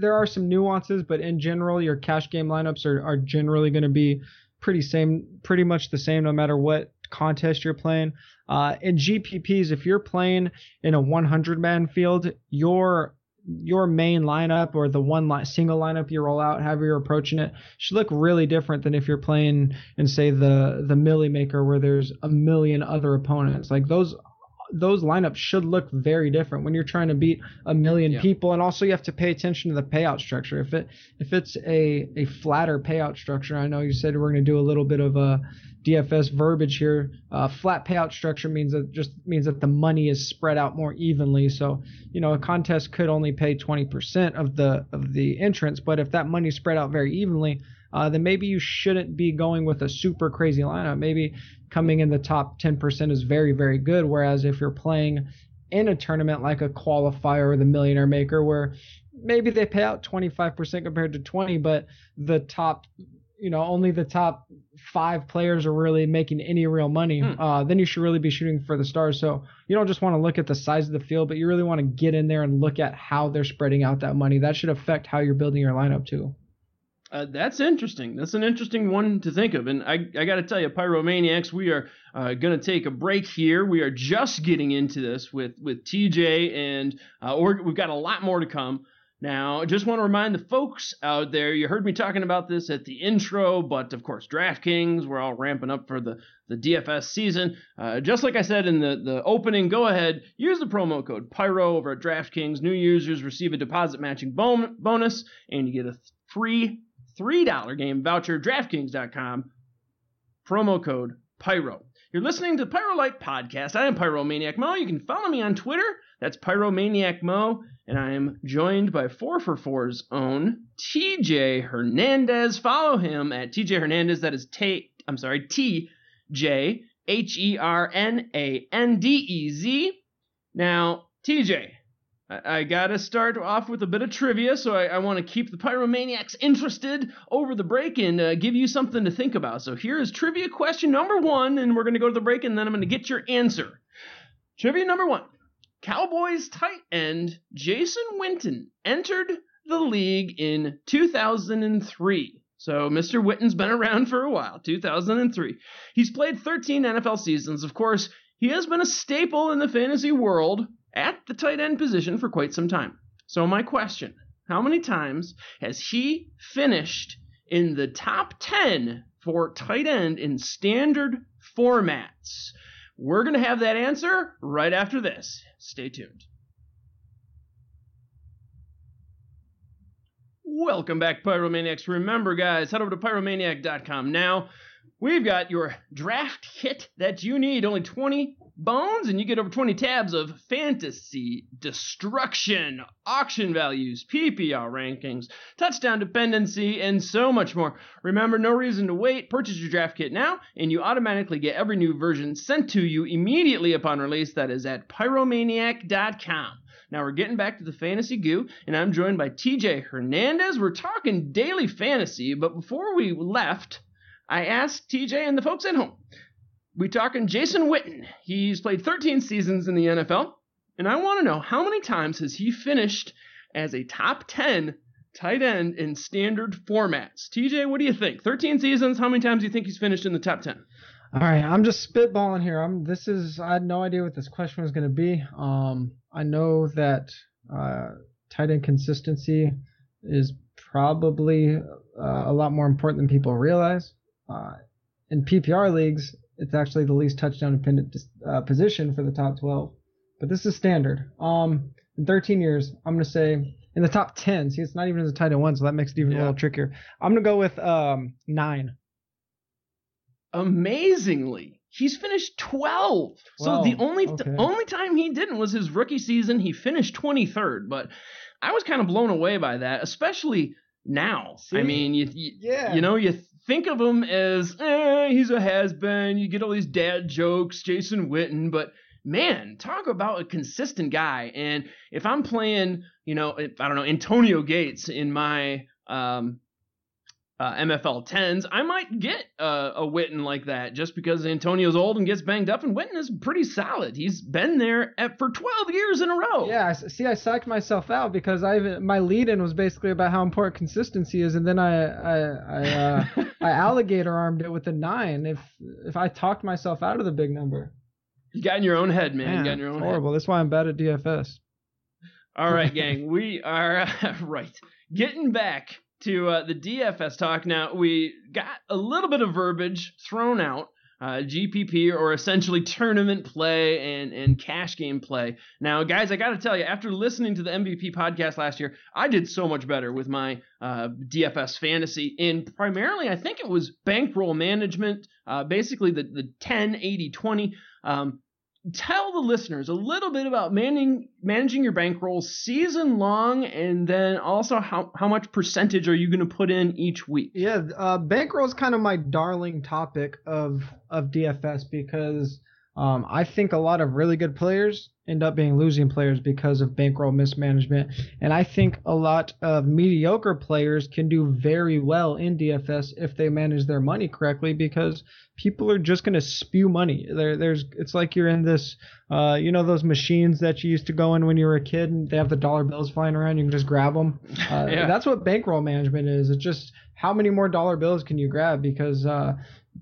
there are some nuances but in general your cash game lineups are, are generally going to be pretty same pretty much the same no matter what contest you're playing. Uh, in GPPs, if you're playing in a 100 man field, your your main lineup or the one li- single lineup you roll out, however you're approaching it, should look really different than if you're playing in say the the Milly Maker where there's a million other opponents. Like those those lineups should look very different when you're trying to beat a million yeah. people and also you have to pay attention to the payout structure if it if it's a a flatter payout structure i know you said we're going to do a little bit of a DFS verbiage here. Uh, flat payout structure means that just means that the money is spread out more evenly. So, you know, a contest could only pay 20% of the of the entrance, but if that money is spread out very evenly, uh, then maybe you shouldn't be going with a super crazy lineup. Maybe coming in the top 10% is very very good. Whereas if you're playing in a tournament like a qualifier or the Millionaire Maker, where maybe they pay out 25% compared to 20, but the top you know only the top five players are really making any real money, hmm. uh, then you should really be shooting for the stars. So you don't just want to look at the size of the field, but you really want to get in there and look at how they're spreading out that money. That should affect how you're building your lineup too. Uh, that's interesting. That's an interesting one to think of. And I, I got to tell you, Pyromaniacs, we are uh, going to take a break here. We are just getting into this with, with TJ, and uh, we've got a lot more to come. Now, I just want to remind the folks out there, you heard me talking about this at the intro, but of course, DraftKings, we're all ramping up for the, the DFS season. Uh, just like I said in the, the opening, go ahead, use the promo code PYRO over at DraftKings. New users receive a deposit matching bon- bonus, and you get a free $3 game voucher, DraftKings.com, promo code PYRO. You're listening to the Pyrolight Podcast. I am Pyromaniac Mo. You can follow me on Twitter. That's Pyromaniac Mo and I am joined by 4 for 4's own TJ Hernandez. Follow him at TJ Hernandez. That is T. I'm sorry, T J H E R N A N D E Z. Now, TJ, I, I gotta start off with a bit of trivia, so I, I want to keep the pyromaniacs interested over the break and uh, give you something to think about. So here is trivia question number one, and we're gonna go to the break, and then I'm gonna get your answer. Trivia number one. Cowboys tight end Jason Witten entered the league in 2003. So Mr. Witten's been around for a while, 2003. He's played 13 NFL seasons. Of course, he has been a staple in the fantasy world at the tight end position for quite some time. So my question, how many times has he finished in the top 10 for tight end in standard formats? We're going to have that answer right after this. Stay tuned. Welcome back, Pyromaniacs. Remember, guys, head over to pyromaniac.com now. We've got your draft kit that you need. Only 20 bones, and you get over 20 tabs of fantasy, destruction, auction values, PPR rankings, touchdown dependency, and so much more. Remember, no reason to wait. Purchase your draft kit now, and you automatically get every new version sent to you immediately upon release. That is at pyromaniac.com. Now we're getting back to the fantasy goo, and I'm joined by TJ Hernandez. We're talking daily fantasy, but before we left, I asked TJ and the folks at home. We talking Jason Witten. He's played 13 seasons in the NFL, and I want to know how many times has he finished as a top 10 tight end in standard formats. TJ, what do you think? 13 seasons. How many times do you think he's finished in the top 10? All right, I'm just spitballing here. I'm. This is. I had no idea what this question was going to be. Um, I know that uh, tight end consistency is probably uh, a lot more important than people realize. Uh, in PPR leagues, it's actually the least touchdown dependent uh, position for the top 12. But this is standard. Um, in 13 years, I'm going to say in the top 10. See, it's not even in the tight end one, so that makes it even yeah. a little trickier. I'm going to go with um, nine. Amazingly, he's finished 12. 12. So the only okay. the only time he didn't was his rookie season. He finished 23rd, but I was kind of blown away by that, especially now. See? I mean, you, you, yeah. you know, you think of him as, eh, he's a has been. You get all these dad jokes, Jason Witten, but man, talk about a consistent guy. And if I'm playing, you know, if, I don't know, Antonio Gates in my um, uh, MFL 10s, I might get uh, a Witten like that just because Antonio's old and gets banged up, and Witten is pretty solid. He's been there at, for 12 years in a row. Yeah, I, see, I psyched myself out because I my lead-in was basically about how important consistency is, and then I I I, uh, I alligator armed it with a nine. If if I talked myself out of the big number, you got in your own head, man. man you got in your own head. horrible. Head. That's why I'm bad at DFS. All right, gang. We are right getting back to uh, the DFS talk. Now, we got a little bit of verbiage thrown out uh, GPP or essentially tournament play and, and cash game play. Now, guys, I got to tell you, after listening to the MVP podcast last year, I did so much better with my uh, DFS fantasy And primarily, I think it was bankroll management, uh, basically the, the 10, 80, 20. Um, tell the listeners a little bit about managing managing your bankroll season long and then also how, how much percentage are you going to put in each week? Yeah uh, bankroll is kind of my darling topic of of dfs because um, I think a lot of really good players end up being losing players because of bankroll mismanagement. And I think a lot of mediocre players can do very well in DFS if they manage their money correctly because people are just going to spew money. There, there's, it's like you're in this, uh, you know, those machines that you used to go in when you were a kid and they have the dollar bills flying around. You can just grab them. Uh, yeah. That's what bankroll management is. It's just how many more dollar bills can you grab because, uh,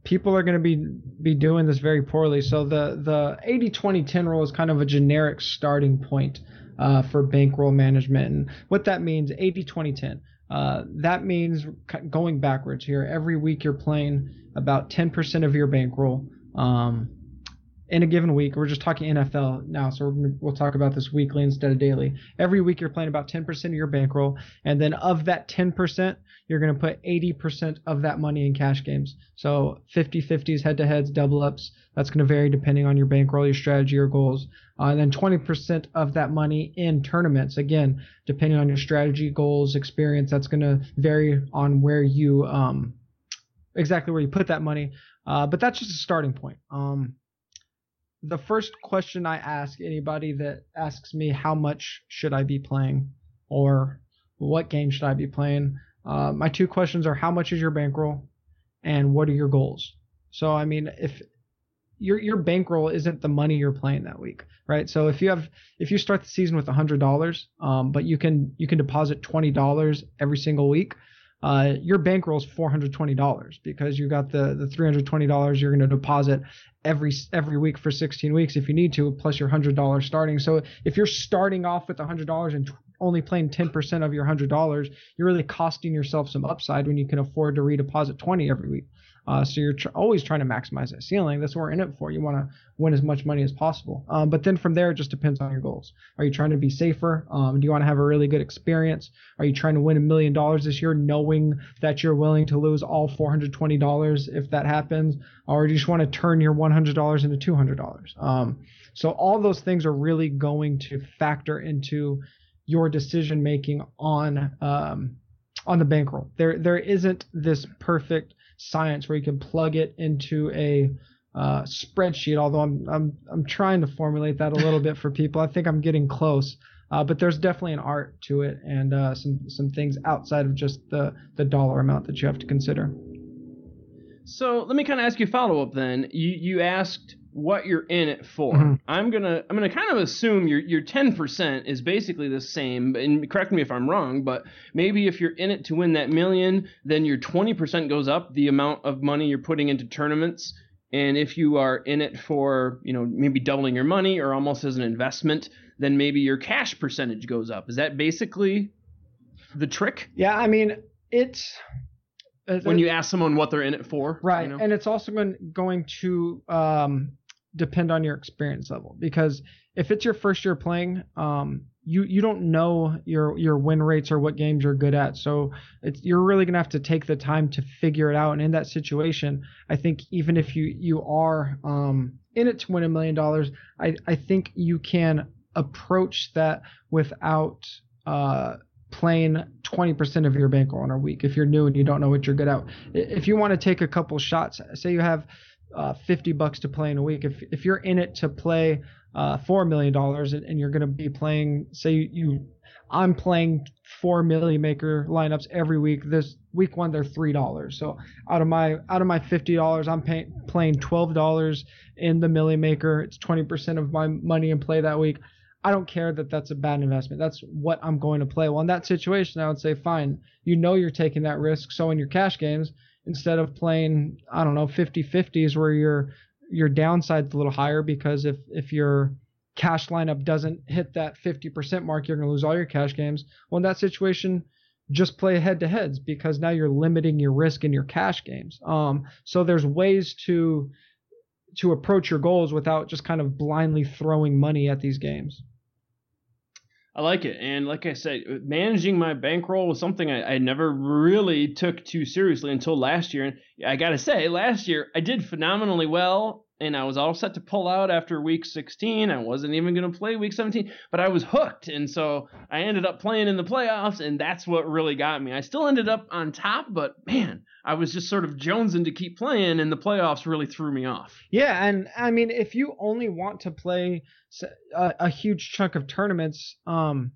people are going to be be doing this very poorly. So the the 80 20 10 rule is kind of a generic starting point uh, for bankroll management. And what that means 80 20 10. Uh, that means going backwards here. Every week you're playing about 10% of your bankroll. Um, in a given week. We're just talking NFL now, so we will talk about this weekly instead of daily. Every week you're playing about 10% of your bankroll, and then of that 10%, you're going to put 80% of that money in cash games. So 50 50s, head to heads, double ups. That's going to vary depending on your bankroll, your strategy, your goals. Uh, and then 20% of that money in tournaments. Again, depending on your strategy, goals, experience, that's going to vary on where you um, exactly where you put that money. Uh, but that's just a starting point. Um, the first question I ask anybody that asks me how much should I be playing or what game should I be playing, uh, my two questions are how much is your bankroll and what are your goals. So I mean, if your your bankroll isn't the money you're playing that week, right? So if you have if you start the season with hundred dollars, um, but you can you can deposit twenty dollars every single week, uh, your bankroll is $420 because you got the, the $320 you're going to deposit every every week for 16 weeks if you need to, plus your $100 starting. So if you're starting off with $100 and only playing 10% of your $100, you're really costing yourself some upside when you can afford to redeposit 20 every week. Uh, so you're tr- always trying to maximize that ceiling. That's what we're in it for. You want to win as much money as possible. Um, but then from there, it just depends on your goals. Are you trying to be safer? Um, do you want to have a really good experience? Are you trying to win a million dollars this year, knowing that you're willing to lose all $420 if that happens? Or do you just want to turn your $100 into $200? Um, so all those things are really going to factor into your decision making on um, on the bankroll. There there isn't this perfect science where you can plug it into a uh, spreadsheet. Although I'm I'm I'm trying to formulate that a little bit for people. I think I'm getting close. Uh, but there's definitely an art to it and uh, some some things outside of just the the dollar amount that you have to consider. So let me kind of ask you a follow up then. You you asked what you're in it for. Mm-hmm. I'm gonna I'm gonna kind of assume your your 10% is basically the same. And correct me if I'm wrong, but maybe if you're in it to win that million, then your 20% goes up the amount of money you're putting into tournaments. And if you are in it for you know maybe doubling your money or almost as an investment, then maybe your cash percentage goes up. Is that basically the trick? Yeah, I mean it's when you ask someone what they're in it for, right? You know? And it's also going going to um, depend on your experience level because if it's your first year playing, um, you you don't know your your win rates or what games you're good at. So it's you're really gonna have to take the time to figure it out. And in that situation, I think even if you you are um, in it to win a million dollars, I I think you can approach that without uh, playing 20% of your bankroll in a week if you're new and you don't know what you're good at. If you want to take a couple shots, say you have uh, 50 bucks to play in a week. If if you're in it to play uh, four million dollars and, you're going to be playing, say you, I'm playing four million maker lineups every week. This week one they're three dollars. So out of my out of my fifty dollars, I'm pay, playing twelve dollars in the million maker. It's 20% of my money in play that week. I don't care that that's a bad investment. That's what I'm going to play. Well, in that situation, I would say, fine. You know you're taking that risk. So in your cash games, instead of playing I don't know 50-50s where your your downside's a little higher because if if your cash lineup doesn't hit that 50% mark, you're going to lose all your cash games. Well, in that situation, just play head to heads because now you're limiting your risk in your cash games. Um, so there's ways to to approach your goals without just kind of blindly throwing money at these games. I like it. And like I said, managing my bankroll was something I, I, never really took too seriously until last year. And I got to say, last year I did phenomenally well and I was all set to pull out after week 16. I wasn't even going to play week 17, but I was hooked. And so I ended up playing in the playoffs, and that's what really got me. I still ended up on top, but man, I was just sort of jonesing to keep playing, and the playoffs really threw me off. Yeah, and I mean, if you only want to play a, a huge chunk of tournaments, um,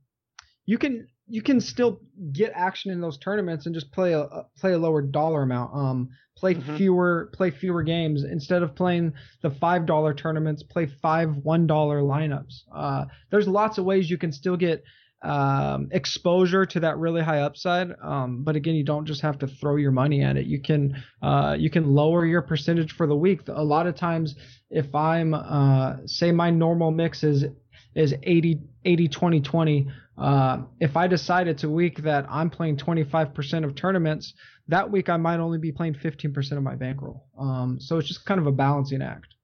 you can you can still get action in those tournaments and just play a play a lower dollar amount. Um, play mm-hmm. fewer play fewer games instead of playing the five dollar tournaments. Play five one dollar lineups. Uh, there's lots of ways you can still get um, exposure to that really high upside. Um, but again, you don't just have to throw your money at it. You can uh, you can lower your percentage for the week. A lot of times, if I'm uh, say my normal mix is is 80 80 20 20 uh, if I decide it's a week that I'm playing 25% of tournaments, that week I might only be playing 15% of my bankroll. Um, so it's just kind of a balancing act.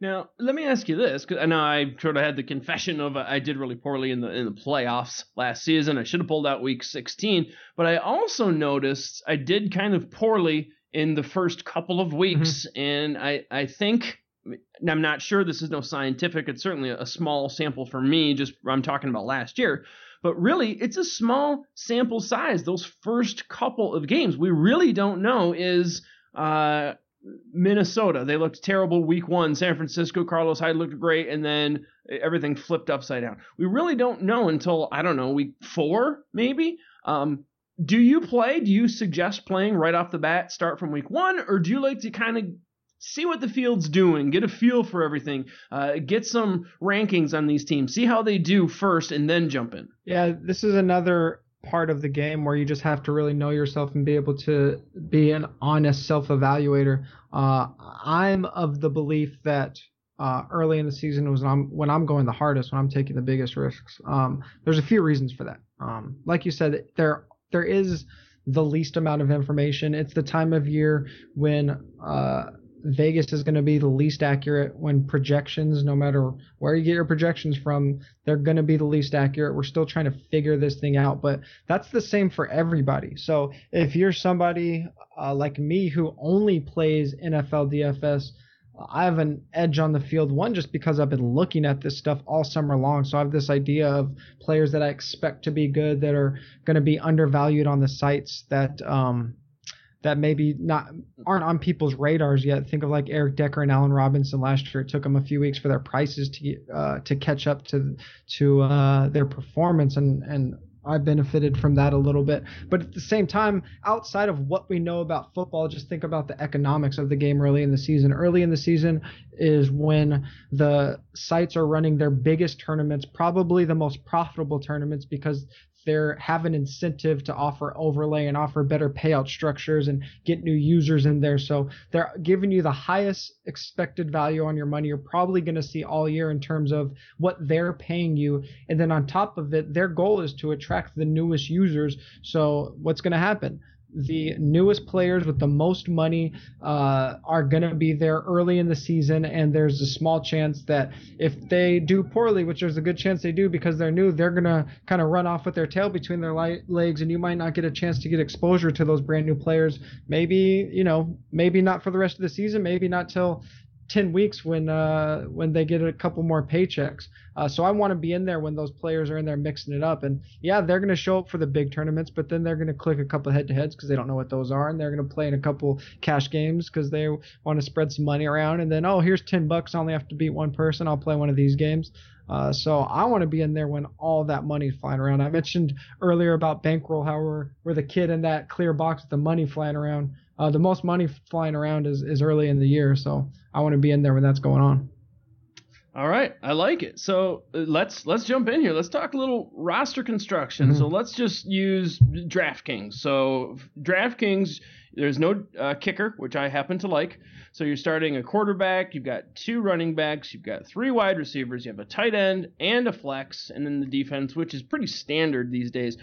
Now, let me ask you this, because I know I sort of had the confession of uh, I did really poorly in the in the playoffs last season. I should have pulled out week 16, but I also noticed I did kind of poorly in the first couple of weeks, mm-hmm. and I I think I'm not sure this is no scientific. It's certainly a small sample for me. Just I'm talking about last year, but really it's a small sample size. Those first couple of games, we really don't know is uh, Minnesota. They looked terrible week one. San Francisco, Carlos Hyde looked great, and then everything flipped upside down. We really don't know until I don't know week four maybe. Um, do you play? Do you suggest playing right off the bat, start from week one, or do you like to kind of see what the field's doing, get a feel for everything, uh, get some rankings on these teams, see how they do first, and then jump in. Yeah, this is another part of the game where you just have to really know yourself and be able to be an honest self evaluator. Uh, I'm of the belief that. Uh, early in the season was when I'm, when I'm going the hardest, when I'm taking the biggest risks. Um, there's a few reasons for that. Um, like you said, there there is the least amount of information. It's the time of year when uh, Vegas is going to be the least accurate when projections, no matter where you get your projections from, they're going to be the least accurate. We're still trying to figure this thing out, but that's the same for everybody. So if you're somebody uh, like me who only plays NFL DFS, I have an edge on the field. One, just because I've been looking at this stuff all summer long. So I have this idea of players that I expect to be good that are going to be undervalued on the sites that, um, that maybe not aren't on people's radars yet. Think of like Eric Decker and Allen Robinson last year. It took them a few weeks for their prices to uh, to catch up to to uh, their performance, and and I benefited from that a little bit. But at the same time, outside of what we know about football, just think about the economics of the game early in the season. Early in the season is when the sites are running their biggest tournaments, probably the most profitable tournaments because they have an incentive to offer overlay and offer better payout structures and get new users in there. So they're giving you the highest expected value on your money you're probably going to see all year in terms of what they're paying you. And then on top of it, their goal is to attract the newest users. So what's going to happen? The newest players with the most money uh, are going to be there early in the season, and there's a small chance that if they do poorly, which there's a good chance they do because they're new, they're going to kind of run off with their tail between their legs, and you might not get a chance to get exposure to those brand new players. Maybe, you know, maybe not for the rest of the season, maybe not till 10 weeks when uh, when they get a couple more paychecks. Uh, so I want to be in there when those players are in there mixing it up. And yeah, they're going to show up for the big tournaments, but then they're going to click a couple head to heads because they don't know what those are, and they're going to play in a couple cash games because they want to spread some money around. And then oh, here's 10 bucks. I only have to beat one person. I'll play one of these games. Uh, so I want to be in there when all that money's flying around. I mentioned earlier about bankroll, how we're, we're the kid in that clear box with the money flying around uh, the most money flying around is, is early in the year. So I want to be in there when that's going on. All right, I like it. So uh, let's let's jump in here. Let's talk a little roster construction. Mm-hmm. So let's just use DraftKings. So DraftKings, there's no uh, kicker, which I happen to like. So you're starting a quarterback, you've got two running backs, you've got three wide receivers, you have a tight end and a flex, and then the defense, which is pretty standard these days.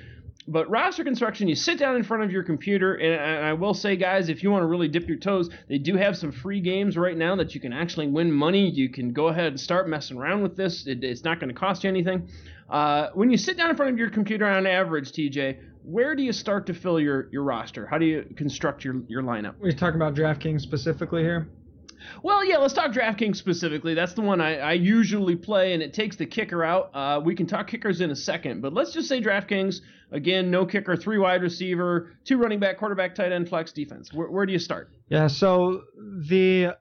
But roster construction, you sit down in front of your computer, and, I will say, guys, if you want to really dip your toes, they do have some free games right now that you can actually win money. You can go ahead and start messing around with this. It, it's not going to cost you anything. Uh, when you sit down in front of your computer on average, TJ, where do you start to fill your, your roster? How do you construct your, your lineup? We're talking about DraftKings specifically here. Well, yeah, let's talk DraftKings specifically. That's the one I, I usually play, and it takes the kicker out. Uh, we can talk kickers in a second, but let's just say DraftKings again, no kicker, three wide receiver, two running back, quarterback, tight end, flex, defense. Where, where do you start? Yeah, so the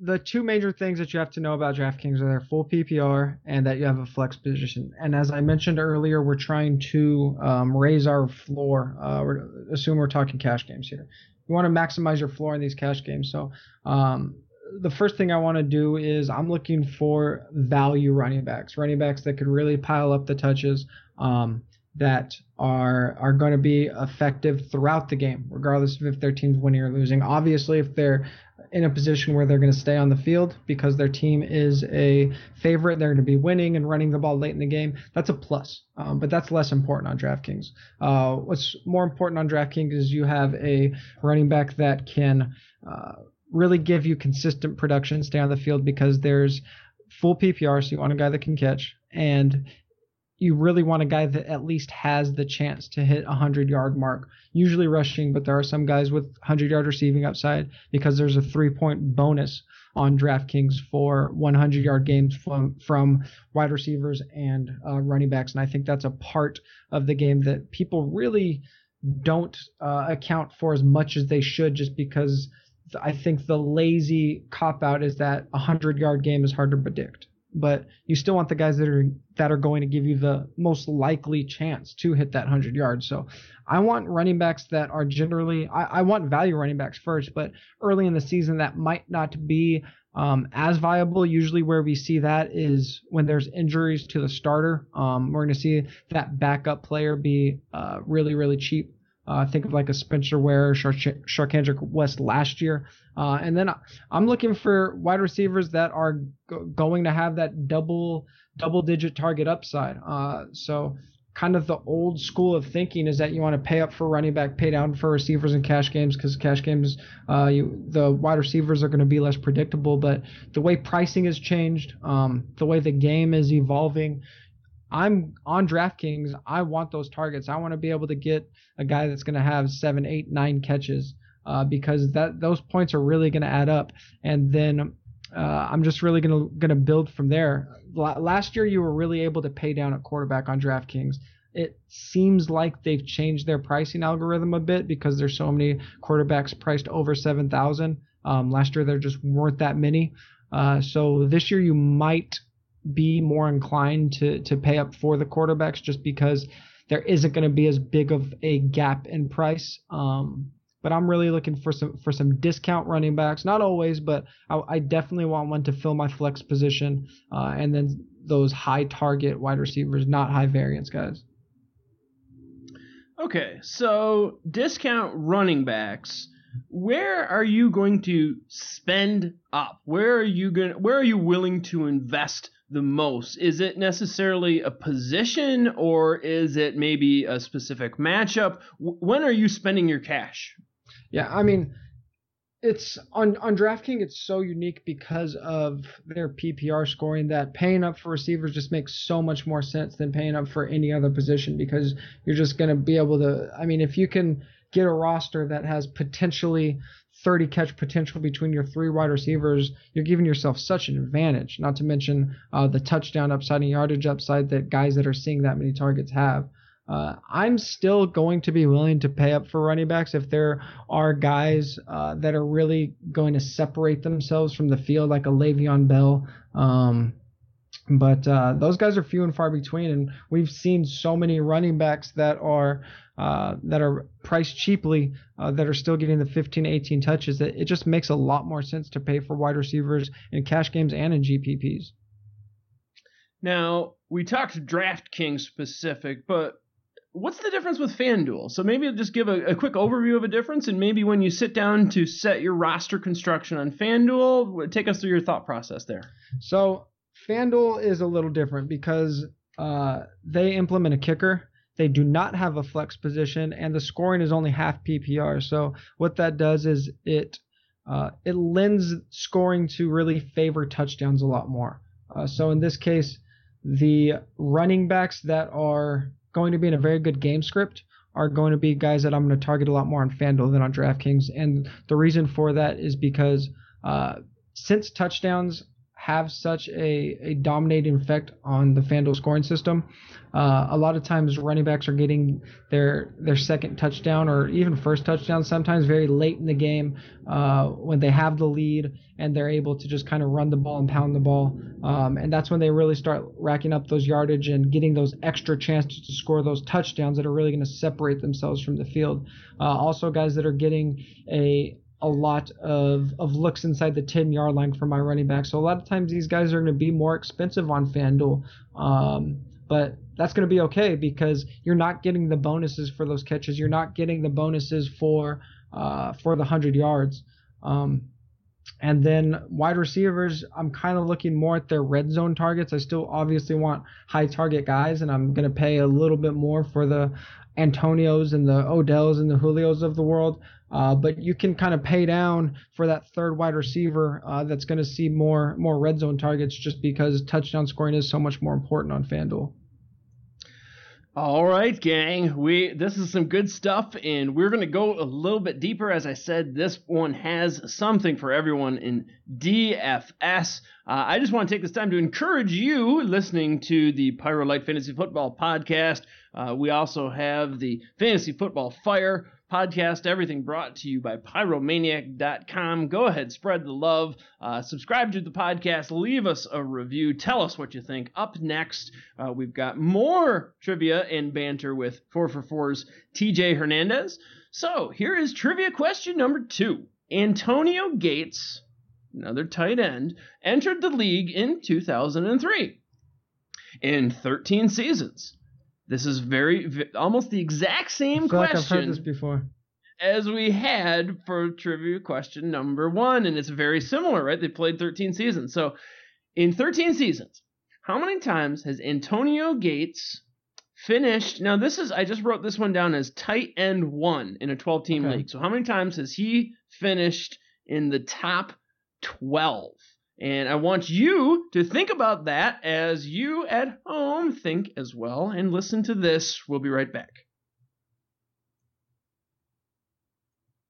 the two major things that you have to know about DraftKings are their full PPR and that you have a flex position. And as I mentioned earlier, we're trying to um, raise our floor. Uh, we're, assume we're talking cash games here. You want to maximize your floor in these cash games. So um, the first thing I want to do is I'm looking for value running backs, running backs that could really pile up the touches, um, that are are going to be effective throughout the game, regardless of if their team's winning or losing. Obviously, if they're in a position where they're going to stay on the field because their team is a favorite, they're going to be winning and running the ball late in the game. That's a plus, um, but that's less important on DraftKings. Uh, what's more important on DraftKings is you have a running back that can uh, really give you consistent production, stay on the field because there's full PPR, so you want a guy that can catch, and you really want a guy that at least has the chance to hit a 100 yard mark, usually rushing, but there are some guys with 100 yard receiving upside because there's a three point bonus on DraftKings for 100 yard games from, from wide receivers and uh, running backs. And I think that's a part of the game that people really don't uh, account for as much as they should just because I think the lazy cop out is that a 100 yard game is hard to predict but you still want the guys that are that are going to give you the most likely chance to hit that 100 yards. So I want running backs that are generally I, I want value running backs first, but early in the season that might not be um, as viable. Usually, where we see that is when there's injuries to the starter. Um, we're going to see that backup player be uh, really, really cheap. Uh, think of like a Spencer Ware, Charcandrick West last year. Uh, and then I'm looking for wide receivers that are going to have that double double digit target upside. Uh, so kind of the old school of thinking is that you want to pay up for running back, pay down for receivers in cash games because cash games, uh, you, the wide receivers are going to be less predictable. But the way pricing has changed, um, the way the game is evolving, I'm on DraftKings. I want those targets. I want to be able to get a guy that's going to have seven, eight, nine catches uh, because that those points are really going to add up. And then uh, I'm just really going to going to build from there. L- last year, you were really able to pay down at quarterback on DraftKings. It seems like they've changed their pricing algorithm a bit because there's so many quarterbacks priced over seven thousand. Um, last year there just weren't that many. Uh, so this year you might be more inclined to to pay up for the quarterbacks just because there isn't going to be as big of a gap in price. Um, but I'm really looking for some for some discount running backs. Not always, but I, I definitely want one to fill my flex position, uh, and then those high target wide receivers, not high variance guys. Okay, so discount running backs where are you going to spend up? Where are you going where are you willing to invest the most? Is it necessarily a position or is it maybe a specific matchup? When are you spending your cash? Yeah, I mean it's on on DraftKings it's so unique because of their PPR scoring that paying up for receivers just makes so much more sense than paying up for any other position because you're just going to be able to I mean if you can get a roster that has potentially 30 catch potential between your three wide receivers, you're giving yourself such an advantage. Not to mention uh, the touchdown upside and yardage upside that guys that are seeing that many targets have. Uh, I'm still going to be willing to pay up for running backs if there are guys uh, that are really going to separate themselves from the field, like a Le'Veon Bell. Um, but uh, those guys are few and far between, and we've seen so many running backs that are uh, that are priced cheaply uh, that are still getting the 15 18 touches. That it just makes a lot more sense to pay for wide receivers in cash games and in GPPs. Now we talked DraftKings specific, but what's the difference with FanDuel? So maybe just give a, a, quick overview of a difference, and maybe when you sit down to set your roster construction on FanDuel, take us through your thought process there. So FanDuel is a little different because uh, they implement a kicker they do not have a flex position, and the scoring is only half PPR. So what that does is it uh, it lends scoring to really favor touchdowns a lot more. Uh, so in this case, the running backs that are going to be in a very good game script are going to be guys that I'm going to target a lot more on FanDuel than on DraftKings. And the reason for that is because uh, since touchdowns have such a, a dominating effect on the FanDuel scoring system. Uh, a lot of times running backs are getting their their second touchdown or even first touchdown sometimes very late in the game uh, when they have the lead and they're able to just kind of run the ball and pound the ball. Um, and that's when they really start racking up those yardage and getting those extra chances to score those touchdowns that are really going to separate themselves from the field. Uh, also, guys that are getting a a lot of, of looks inside the 10 yard line for my running back. So a lot of times these guys are going to be more expensive on FanDuel. Um, but that's going to be okay because you're not getting the bonuses for those catches. You're not getting the bonuses for uh, for the 100 yards. Um, and then wide receivers, I'm kind of looking more at their red zone targets. I still obviously want high target guys, and I'm going to pay a little bit more for the Antonios and the Odells and the Julios of the world. Uh, but you can kind of pay down for that third wide receiver uh, that's going to see more more red zone targets just because touchdown scoring is so much more important on FanDuel. All right, gang. We this is some good stuff, and we're gonna go a little bit deeper. As I said, this one has something for everyone in DFS. Uh, I just want to take this time to encourage you listening to the Pyro Light Fantasy Football podcast. Uh, we also have the Fantasy Football Fire podcast. Everything brought to you by pyromaniac.com. Go ahead, spread the love. Uh, subscribe to the podcast. Leave us a review. Tell us what you think. Up next, uh, we've got more trivia and banter with 4 for 4's TJ Hernandez. So here is trivia question number two. Antonio Gates, another tight end, entered the league in 2003 in 13 seasons. This is very almost the exact same question. Like I've heard this before. As we had for trivia question number one, and it's very similar, right? They played 13 seasons. So, in 13 seasons, how many times has Antonio Gates finished? Now, this is I just wrote this one down as tight end one in a 12 team okay. league. So, how many times has he finished in the top 12? And I want you to think about that as you at home think as well and listen to this. We'll be right back.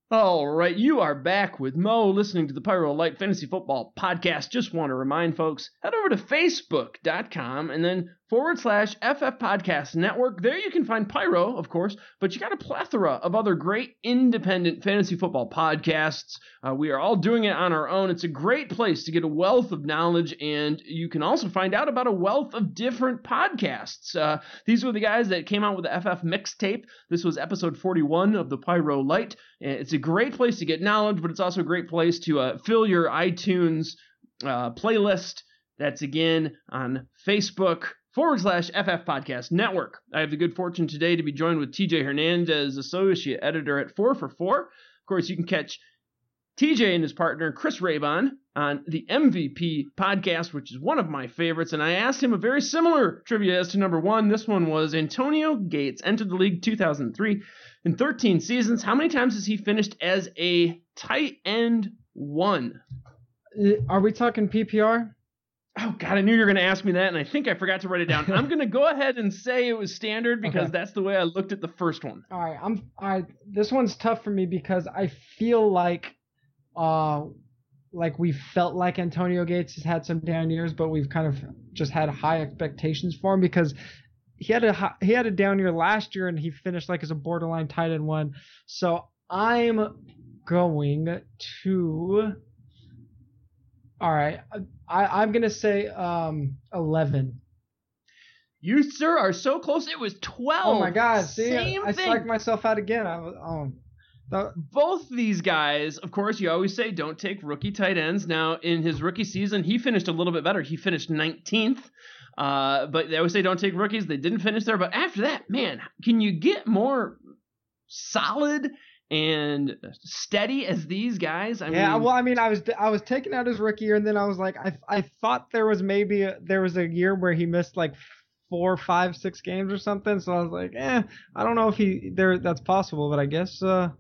All right, you are back with Mo listening to the Pyro Light Fantasy Football Podcast. Just want to remind folks, head over to facebook.com and then forward slash FF Podcast Network. There you can find Pyro, of course, but you got a plethora of other great independent fantasy football podcasts. Uh, we are all doing it on our own. It's a great place to get a wealth of knowledge, and you can also find out about a wealth of different podcasts. Uh, these were the guys that came out with the FF mixtape. This was episode 41 of the Pyro Light. It's a great place to get knowledge, but it's also a great place to uh, fill your iTunes uh, playlist. That's again on Facebook, forward slash FF Podcast Network. I have the good fortune today to be joined with TJ Hernandez, Associate Editor at 4 for 4. Of course, you can catch TJ and his partner, Chris Raybon, on the MVP podcast, which is one of my favorites. And I asked him a very similar trivia as to number one. This one was Antonio Gates entered the league 2003 in 13 seasons. How many times has he finished as a tight end one? Uh, are we talking PPR? Oh God, I knew you were going to ask me that, and I think I forgot to write it down. I'm going to go ahead and say it was standard because okay. that's the way I looked at the first one. All right, I'm. I this one's tough for me because I feel like, uh, like we felt like Antonio Gates has had some down years, but we've kind of just had high expectations for him because he had a he had a down year last year and he finished like as a borderline tight end one. So I'm going to all right. I, I'm gonna say um eleven. You sir are so close. It was twelve. Oh my god! See, Same I, I psyched myself out again. I was um. The, Both these guys, of course, you always say don't take rookie tight ends. Now, in his rookie season, he finished a little bit better. He finished 19th. Uh, but they always say don't take rookies. They didn't finish there. But after that, man, can you get more solid and steady as these guys. I yeah, mean, well, I mean, I was I was taking out his rookie year, and then I was like, I I thought there was maybe a, there was a year where he missed like four, five, six games or something. So I was like, eh, I don't know if he there that's possible, but I guess uh,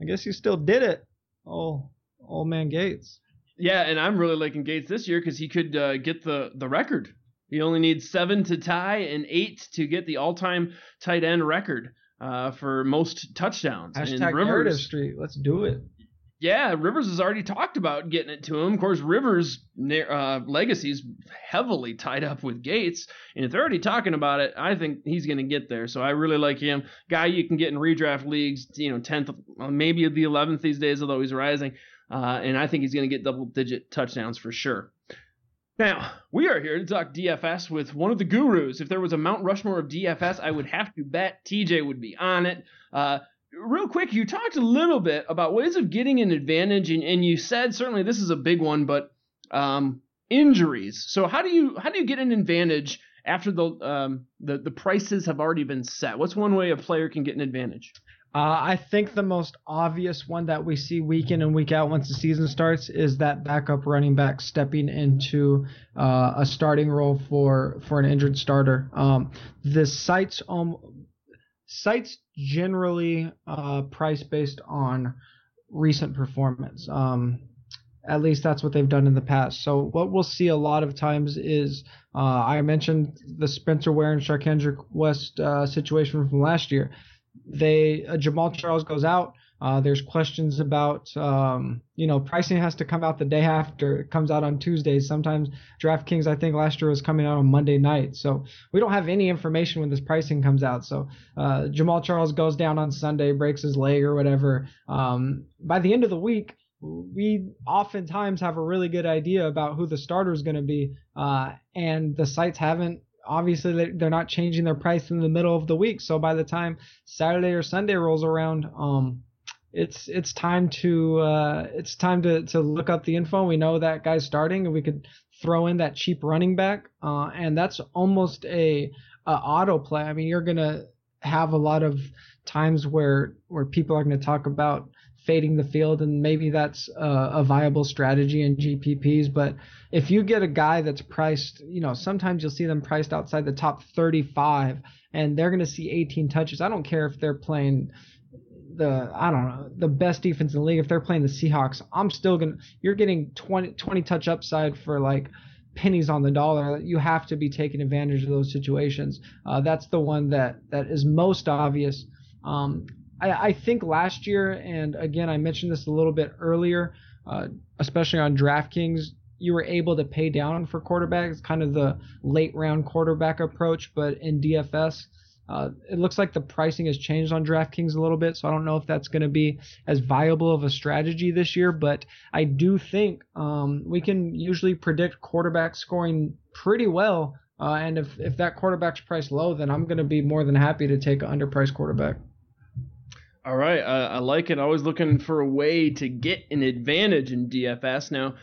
I guess he still did it. Oh, old man Gates. Yeah, and I'm really liking Gates this year because he could uh, get the the record. He only needs seven to tie and eight to get the all-time tight end record uh, for most touchdowns. Hashtag Rivers, street. Let's do it. Yeah, Rivers has already talked about getting it to him. Of course, Rivers' uh, legacy is heavily tied up with Gates, and if they're already talking about it, I think he's going to get there. So I really like him. Guy you can get in redraft leagues, you know, tenth, maybe the eleventh these days, although he's rising. Uh, and I think he's going to get double-digit touchdowns for sure. Now, we are here to talk DFS with one of the gurus. If there was a Mount Rushmore of DFS, I would have to bet TJ would be on it. Uh, real quick, you talked a little bit about ways of getting an advantage, and, and you said certainly this is a big one, but um, injuries. So how do you how do you get an advantage after the um, the the prices have already been set? What's one way a player can get an advantage? Uh, I think the most obvious one that we see week in and week out once the season starts is that backup running back stepping into uh, a starting role for for an injured starter. Um, the sites um, sites generally uh, price based on recent performance. Um, at least that's what they've done in the past. So what we'll see a lot of times is uh, I mentioned the Spencer Ware and Charcandrick West uh, situation from last year. They uh, Jamaal Charles goes out. Uh, there's questions about, um, you know, pricing has to come out the day after. It comes out on Tuesdays. Sometimes DraftKings, I think last year was coming out on Monday night. So we don't have any information when this pricing comes out. So uh, Jamaal Charles goes down on Sunday, breaks his leg or whatever. Um, by the end of the week, we oftentimes have a really good idea about who the starter is going to be, uh, and the sites haven't obviously they're not changing their price in the middle of the week. So by the time Saturday or Sunday rolls around, um, it's it's time to uh, it's time to to look up the info. We know that guy's starting, and we could throw in that cheap running back, uh, and that's almost a, a auto play. I mean, you're gonna have a lot of times where where people are to talk about fading the field, and maybe that's a, a, viable strategy in GPPs. But if you get a guy that's priced, you know, sometimes you'll see them priced outside the top 35, and they're going to see 18 touches. I don't care if they're playing the I don't know the best defense in the league. If they're playing the Seahawks, I'm still gonna. You're getting 20 20 touch upside for like pennies on the dollar. You have to be taking advantage of those situations. Uh, that's the one that that is most obvious. Um, I, I, think last year, and again, I mentioned this a little bit earlier, uh, especially on DraftKings, you were able to pay down for quarterbacks, kind of the late round quarterback approach. But in DFS, uh, it looks like the pricing has changed on DraftKings a little bit, so I don't know if that's going to be as viable of a strategy this year. But I do think um, we can usually predict quarterback scoring pretty well. Uh, and if, if that quarterback's priced low, then I'm going to be more than happy to take an underpriced quarterback. All right, I like it. Always looking for a way to get an advantage in DFS. Now,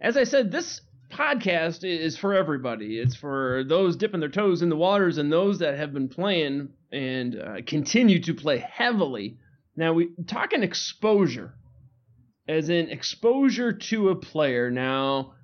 as I said, this podcast is for everybody. It's for those dipping their toes in the waters and those that have been playing and uh, continue to play heavily. Now, we talking exposure, as in exposure to a player. Now,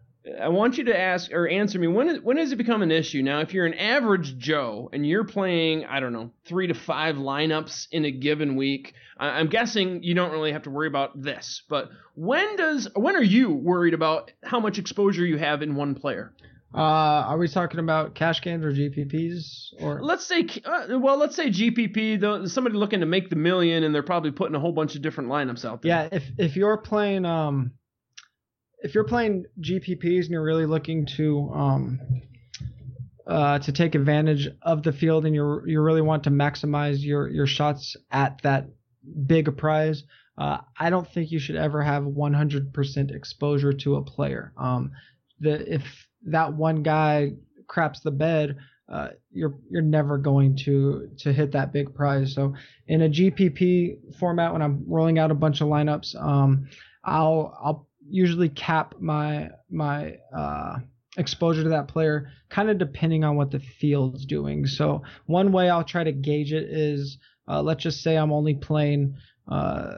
I want you to ask or answer me when when does it become an issue? Now, if you're an average Joe and you're playing, I don't know, three to five lineups in a given week, I'm guessing you don't really have to worry about this. But when does when are you worried about how much exposure you have in one player? Uh, are we talking about cash games or GPPs or? Let's say, uh, well, let's say GPP. Though somebody looking to make the million, and they're probably putting a whole bunch of different lineups out there. Yeah, if if you're playing um if you're playing GPPs and you're really looking to um, uh, to take advantage of the field and you you really want to maximize your your shots at that big prize, uh, I don't think you should ever have 100% exposure to a player. Um, the if that one guy craps the bed, uh, you're you're never going to to hit that big prize. So in a GPP format, when I'm rolling out a bunch of lineups, um, I'll I'll usually cap my my uh, exposure to that player kind of depending on what the field's doing. So one way I'll try to gauge it is uh, let's just say I'm only playing uh,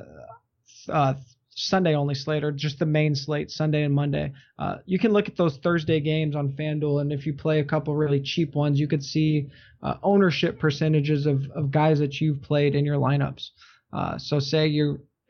uh, Sunday only slate or just the main slate, Sunday and Monday. Uh, you can look at those Thursday games on FanDuel, and if you play a couple really cheap ones, you could see ownership percentages of, of guys that you've played in your lineups. Uh, so say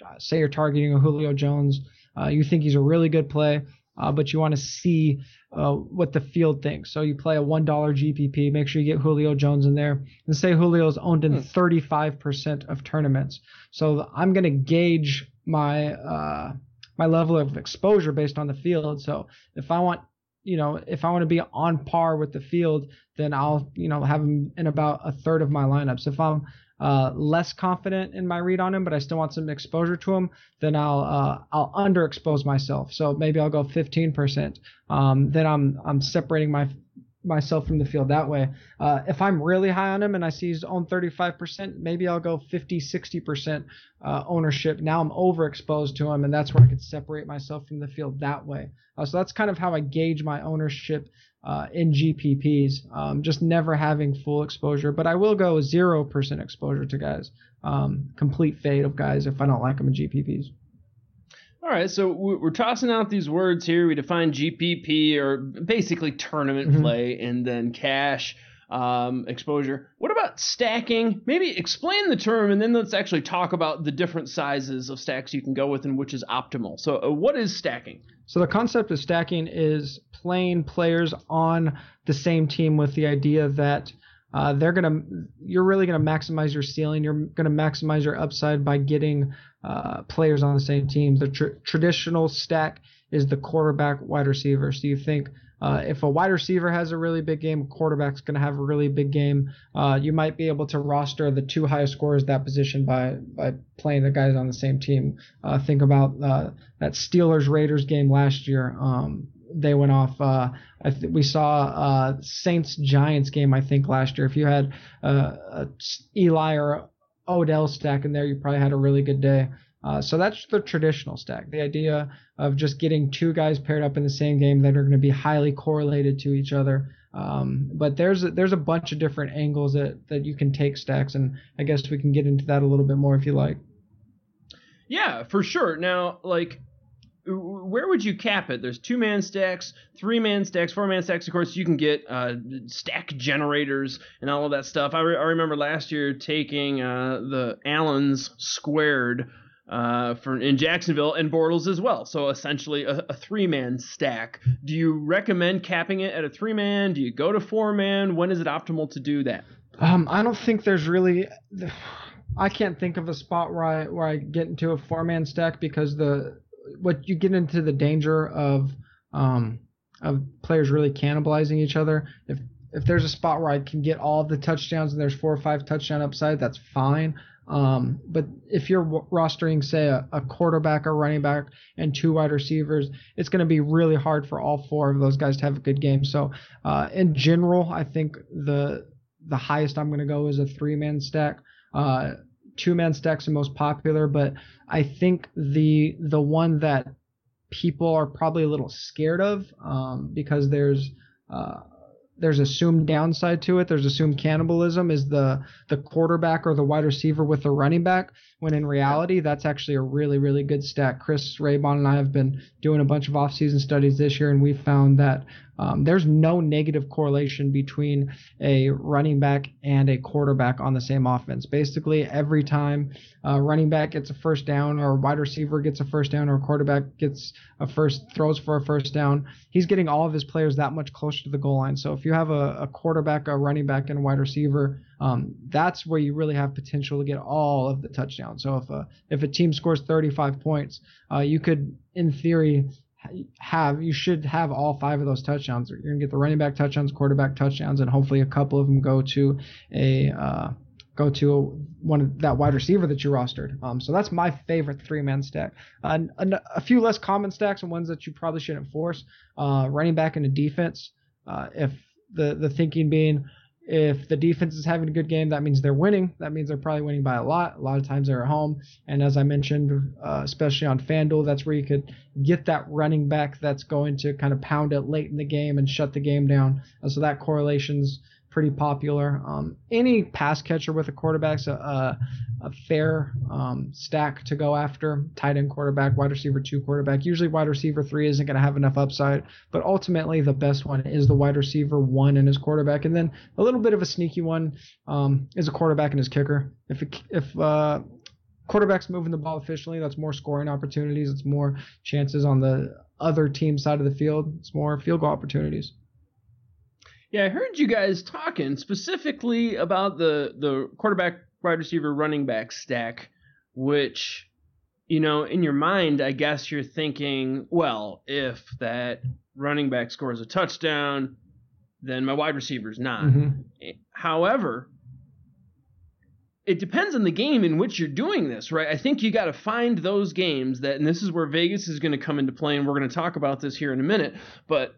uh, say you're targeting a Julio Jones, uh, you think he's a really good play, uh, but you want to see uh, what the field thinks. So you play a $1 GPP, make sure you get Julio Jones in there. And say Julio's owned in 35% hmm. of tournaments. So I'm going to gauge my uh, my level of exposure based on the field. So if I want you know, if I want to be on par with the field, then I'll, you know, have him in about a third of my lineups. If I'm uh, less confident in my read on him, but I still want some exposure to him, then I'll uh, I'll underexpose myself. So maybe I'll go 15%. Um, then I'm I'm separating my myself from the field that way. Uh, if I'm really high on him and I see he's on 35%, maybe I'll go 50, 60% uh, ownership. Now I'm overexposed to him, and that's where I could separate myself from the field that way. Uh, so that's kind of how I gauge my ownership uh, in GPPs, um, just never having full exposure. But I will go 0% exposure to guys, um, complete fade of guys if I don't like them in GPPs. All right, so we're tossing out these words here. We define GPP or basically tournament mm-hmm. play and then cash um, exposure. What about stacking? Maybe explain the term and then let's actually talk about the different sizes of stacks you can go with and which is optimal. So, uh, what is stacking? So, the concept of stacking is playing players on the same team with the idea that uh, they're gonna you're really gonna maximize your ceiling. You're gonna maximize your upside by getting uh, players on the same team. The tr- traditional stack is the quarterback wide receiver. So you think uh, if a wide receiver has a really big game, a quarterback's going to have a really big game. Uh, you might be able to roster the two highest scorers that position by by playing the guys on the same team. Uh, think about uh, that Steelers Raiders game last year. Um, they went off. Uh, I th- we saw uh, Saints Giants game I think last year. If you had uh, Eli or Odell stack in there, you probably had a really good day. Uh, so that's the traditional stack. The idea of just getting two guys paired up in the same game that are going to be highly correlated to each other. Um, but there's a, there's a bunch of different angles that, that you can take stacks, and I guess we can get into that a little bit more if you like. Yeah, for sure. Now, like where would you cap it? There's two man stacks, three man stacks, four man stacks. Of course, you can get uh, stack generators and all of that stuff. I, re- I remember last year taking uh, the Allens squared uh, for in Jacksonville and Bortles as well. So essentially a, a three man stack. Do you recommend capping it at a three man? Do you go to four man? When is it optimal to do that? Um, I don't think there's really. I can't think of a spot where I where I get into a four man stack because the what you get into the danger of um, of players really cannibalizing each other. If if there's a spot where I can get all the touchdowns and there's four or five touchdown upside, that's fine. Um, but if you're rostering, say, a, a, quarterback, a running back, and two wide receivers, it's going to be really hard for all four of those guys to have a good game. So, uh, in general, I think the the highest I'm going to go is a three man stack. Uh, two man stacks are most popular, but I think the the one that people are probably a little scared of um, because there's uh, there's assumed downside to it. There's assumed cannibalism is the the quarterback or the wide receiver with the running back. When in reality, that's actually a really really good stat. Chris Raybon and I have been doing a bunch of offseason studies this year, and we found that um, there's no negative correlation between a running back and a quarterback on the same offense. Basically, every time a running back gets a first down, or a wide receiver gets a first down, or a quarterback gets a first throws for a first down, he's getting all of his players that much closer to the goal line. So if you have a, a quarterback, a running back, and a wide receiver, um, that's where you really have potential to get all of the touchdowns. So if a if a team scores 35 points, uh, you could, in theory, have you should have all five of those touchdowns. You're gonna get the running back touchdowns, quarterback touchdowns, and hopefully a couple of them go to a uh, go to a, one of that wide receiver that you rostered. Um, so that's my favorite three man stack. Uh, a, a, few less common stacks and ones that you probably shouldn't force. Uh, running back into defense. Uh, if the the thinking being if the defense is having a good game, that means they're winning. That means they're probably winning by a lot. A lot of times they're at home. And as I mentioned, uh, especially on FanDuel, that's where you could get that running back that's going to kind of pound it late in the game and shut the game down. So that correlation's pretty popular. Um, any pass catcher with a quarterback's a, a, a fair um, stack to go after. Tight end quarterback, wide receiver two quarterback. Usually wide receiver three isn't going to have enough upside, but ultimately the best one is the wide receiver one and his quarterback, and then a little bit of a sneaky one um, is a quarterback and his kicker. If if uh, quarterback's moving the ball efficiently, that's more scoring opportunities. It's more chances on the other team side of the field. It's more field goal opportunities. Yeah, I heard you guys talking specifically about the the quarterback, wide receiver, running back stack, which you know, in your mind, I guess you're thinking, well, if that running back scores a touchdown, then my wide receiver's not. Mm-hmm. However, it depends on the game in which you're doing this, right? I think you got to find those games that, and this is where Vegas is going to come into play, and we're going to talk about this here in a minute. But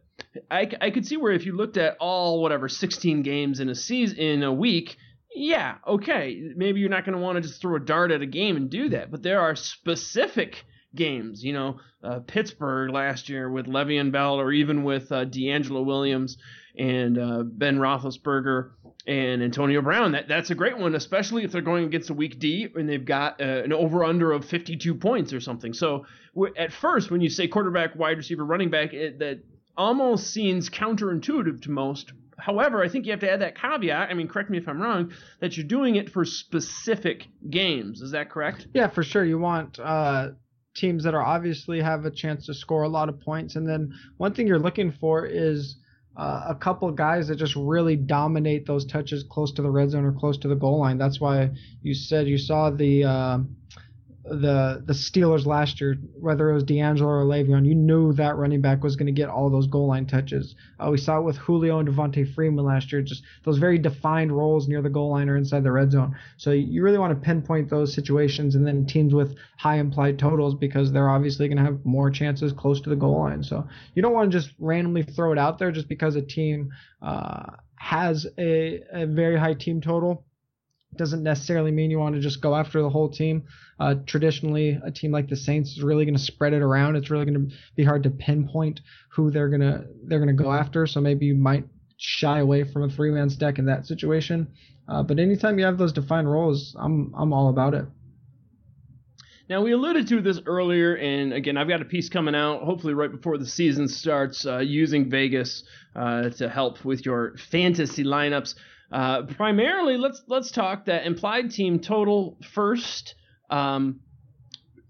I, I could see where if you looked at all whatever 16 games in a season in a week, yeah, okay, maybe you're not going to want to just throw a dart at a game and do that. But there are specific games, you know, uh, Pittsburgh last year with Le'Veon Bell, or even with uh, DeAngelo Williams and uh, Ben Roethlisberger and Antonio Brown. That that's a great one, especially if they're going against a weak D and they've got uh, an over under of 52 points or something. So at first, when you say quarterback, wide receiver, running back, it, that almost seems counterintuitive to most. However, I think you have to add that caveat. I mean, correct me if I'm wrong. That you're doing it for specific games. Is that correct? Yeah, for sure. You want. Uh teams that are obviously have a chance to score a lot of points and then one thing you're looking for is a couple guys that just really dominate those touches close to the red zone or close to the goal line. That's why you said you saw the uh, the the Steelers last year, whether it was DeAngelo or Le'Veon, you knew that running back was going to get all those goal line touches. Uh, we saw it with Julio and Devonta Freeman last year, just those very defined roles near the goal line or inside the red zone. So you really want to pinpoint those situations, and then teams with high implied totals because they're obviously going to have more chances close to the goal line. So you don't want to just randomly throw it out there just because a team uh, has a, a very high team total doesn't necessarily mean you want to just go after the whole team. Uh, traditionally, a team like the Saints is really going to spread it around. It's really going to be hard to pinpoint who they're gonna they're gonna go after. So maybe you might shy away from a three man stack in that situation. Uh, but anytime you have those defined roles, I'm I'm all about it. Now we alluded to this earlier, and again, I've got a piece coming out, hopefully right before the season starts, uh, using Vegas uh, to help with your fantasy lineups. Uh, primarily, let's let's talk that implied team total first. Um,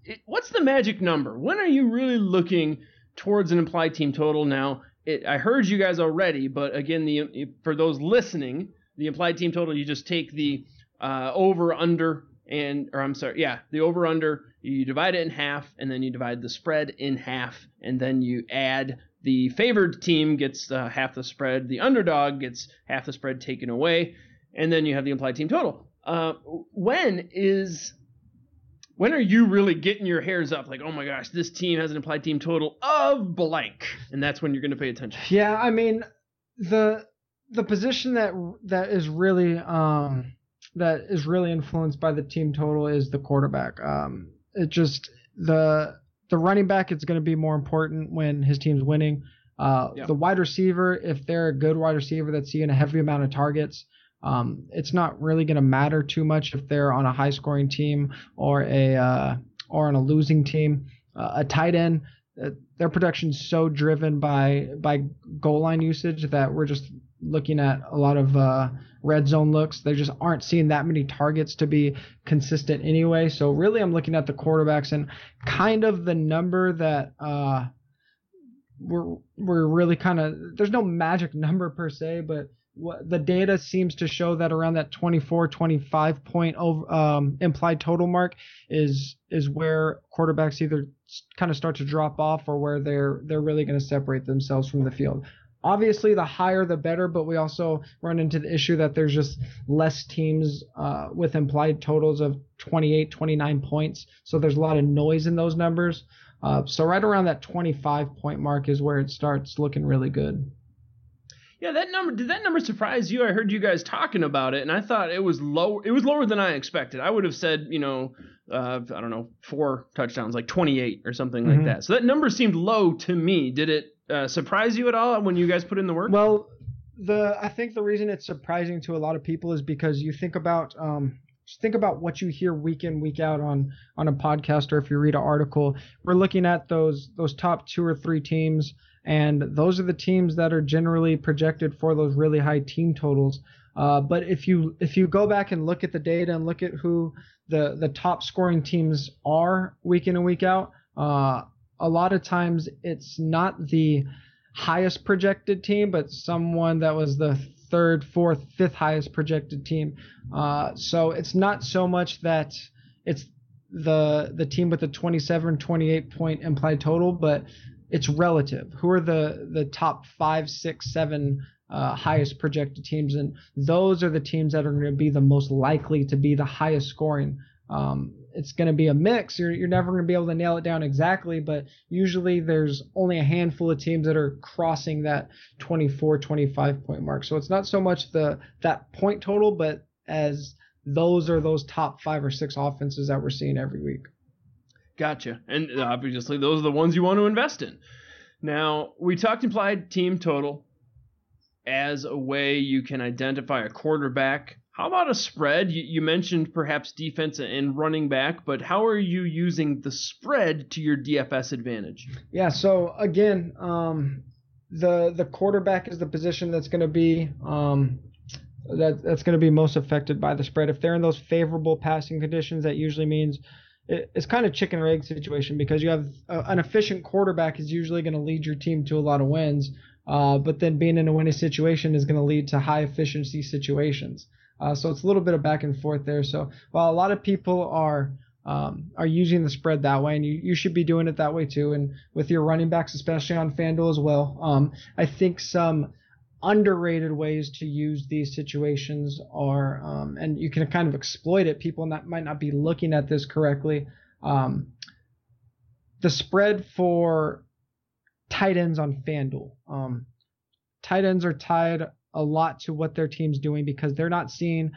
it, what's the magic number? When are you really looking towards an implied team total? Now, it, I heard you guys already, but again, the for those listening, the implied team total, you just take the uh, over under and or I'm sorry, yeah, the over under, you divide it in half, and then you divide the spread in half, and then you add the favored team gets uh, half the spread, the underdog gets half the spread taken away, and then you have the implied team total. Uh, when is when are you really getting your hairs up? Like oh my gosh this team has an implied team total of blank and that's when you're going to pay attention. Yeah i mean the the position that that is really um that is really influenced by the team total is the quarterback. Um it just the the running back is going to be more important when his team's winning. Uh, yeah. The wide receiver, if they're a good wide receiver that's seeing a heavy amount of targets, um, it's not really going to matter too much if they're on a high scoring team or a uh, or on a losing team. Uh, a tight end, uh, their production's so driven by by goal line usage that we're just looking at a lot of uh, red zone looks. They just aren't seeing that many targets to be consistent anyway. So really, I'm looking at the quarterbacks and kind of the number that uh, we're we're really kind of. There's no magic number per se, but what the data seems to show that around that 24 25 point over, um, implied total mark is is where quarterbacks either kind of start to drop off or where they're they're really going to separate themselves from the field obviously the higher the better but we also run into the issue that there's just less teams uh, with implied totals of 28 29 points so there's a lot of noise in those numbers uh, so right around that 25 point mark is where it starts looking really good yeah, that number did that number surprise you? I heard you guys talking about it, and I thought it was low. It was lower than I expected. I would have said, you know, uh, I don't know, four touchdowns, like 28 or something mm-hmm. like that. So that number seemed low to me. Did it uh, surprise you at all when you guys put in the work? Well, the I think the reason it's surprising to a lot of people is because you think about um, think about what you hear week in week out on on a podcast or if you read an article. We're looking at those those top two or three teams, and those are the teams that are generally projected for those really high team totals. Uh, but if you if you go back and look at the data and look at who the the top scoring teams are week in and week out, uh, a lot of times it's not the highest projected team, but someone that was the third, fourth, fifth highest projected team. Uh, so it's not so much that it's the the team with the 27, 28 point implied total, but it's relative. Who are the the top five, six, seven uh, highest projected teams, and those are the teams that are going to be the most likely to be the highest scoring. Um, it's going to be a mix. You're, you're never going to be able to nail it down exactly, but usually there's only a handful of teams that are crossing that 24, 25 point mark. So it's not so much the that point total, but as those are those top five or six offenses that we're seeing every week. Gotcha. And uh, obviously, those are the ones you want to invest in. Now, we talked implied team total as a way you can identify a quarterback how about a spread? You, you, mentioned perhaps defense and running back, but how are you using the spread to your DFS advantage? Yeah, so again, um, the the quarterback is the position that's going to be um, that that's going to be most affected by the spread. If they're in those favorable passing conditions, that usually means it, it's kind of chicken or egg situation because you have a, an efficient quarterback is usually going to lead your team to a lot of wins, uh, but then being in a winning situation is going to lead to high efficiency situations. Uh, so it's a little bit of back and forth there. So while a lot of people are um, are using the spread that way, and you, you should be doing it that way too, and with your running backs, especially on FanDuel as well. Um, I think some underrated ways to use these situations are, um, and you can kind of exploit it. People that might not be looking at this correctly. Um, the spread for tight ends on FanDuel. Um, tight ends are tied a lot to what their team's doing because they're not seeing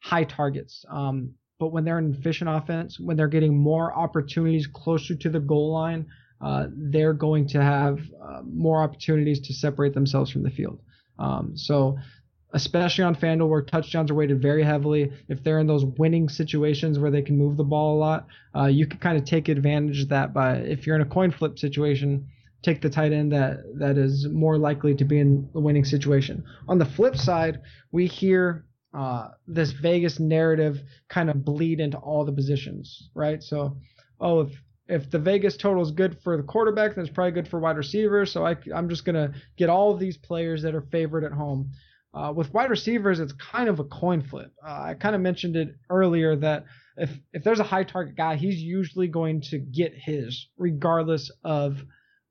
high targets. Um, but when they're in efficient offense, when they're getting more opportunities closer to the goal line, uh, they're going to have uh, more opportunities to separate themselves from the field. Um, so, especially on FanDuel where touchdowns are weighted very heavily, if they're in those winning situations where they can move the ball a lot, uh, you can kind of take advantage of that by if you're in a coin flip situation take the tight end that that is more likely to be in the winning situation. On the flip side, we hear uh, this Vegas narrative kind of bleed into all the positions, right? So, oh, if if the Vegas total is good for the quarterback, then it's probably good for wide receivers. So I, I'm just gonna get all of these players that are favored at home. Uh, with wide receivers, it's kind of a coin flip. Uh, I kind of mentioned it earlier that if if there's a high target guy, he's usually going to get his regardless of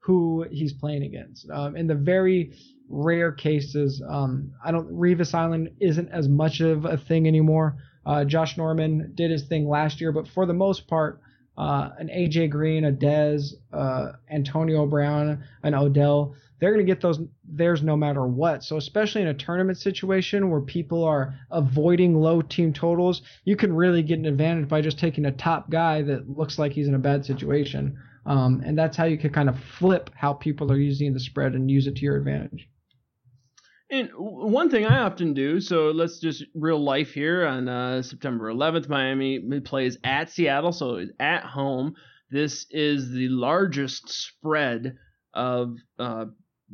who he's playing against. Um, in the very rare cases, um, I don't Revis Island isn't as much of a thing anymore. Uh, Josh Norman did his thing last year, but for the most part, uh, an AJ Green, a Dez, uh, Antonio Brown, an Odell, they're going to get those theirs no matter what. So especially in a tournament situation where people are avoiding low team totals, you can really get an advantage by just taking a top guy that looks like he's in a bad situation. Um, and that's how you can kind of flip how people are using the spread and use it to your advantage. And one thing I often do, so let's just real life here on uh, September 11th, Miami plays at Seattle, so at home. This is the largest spread of uh,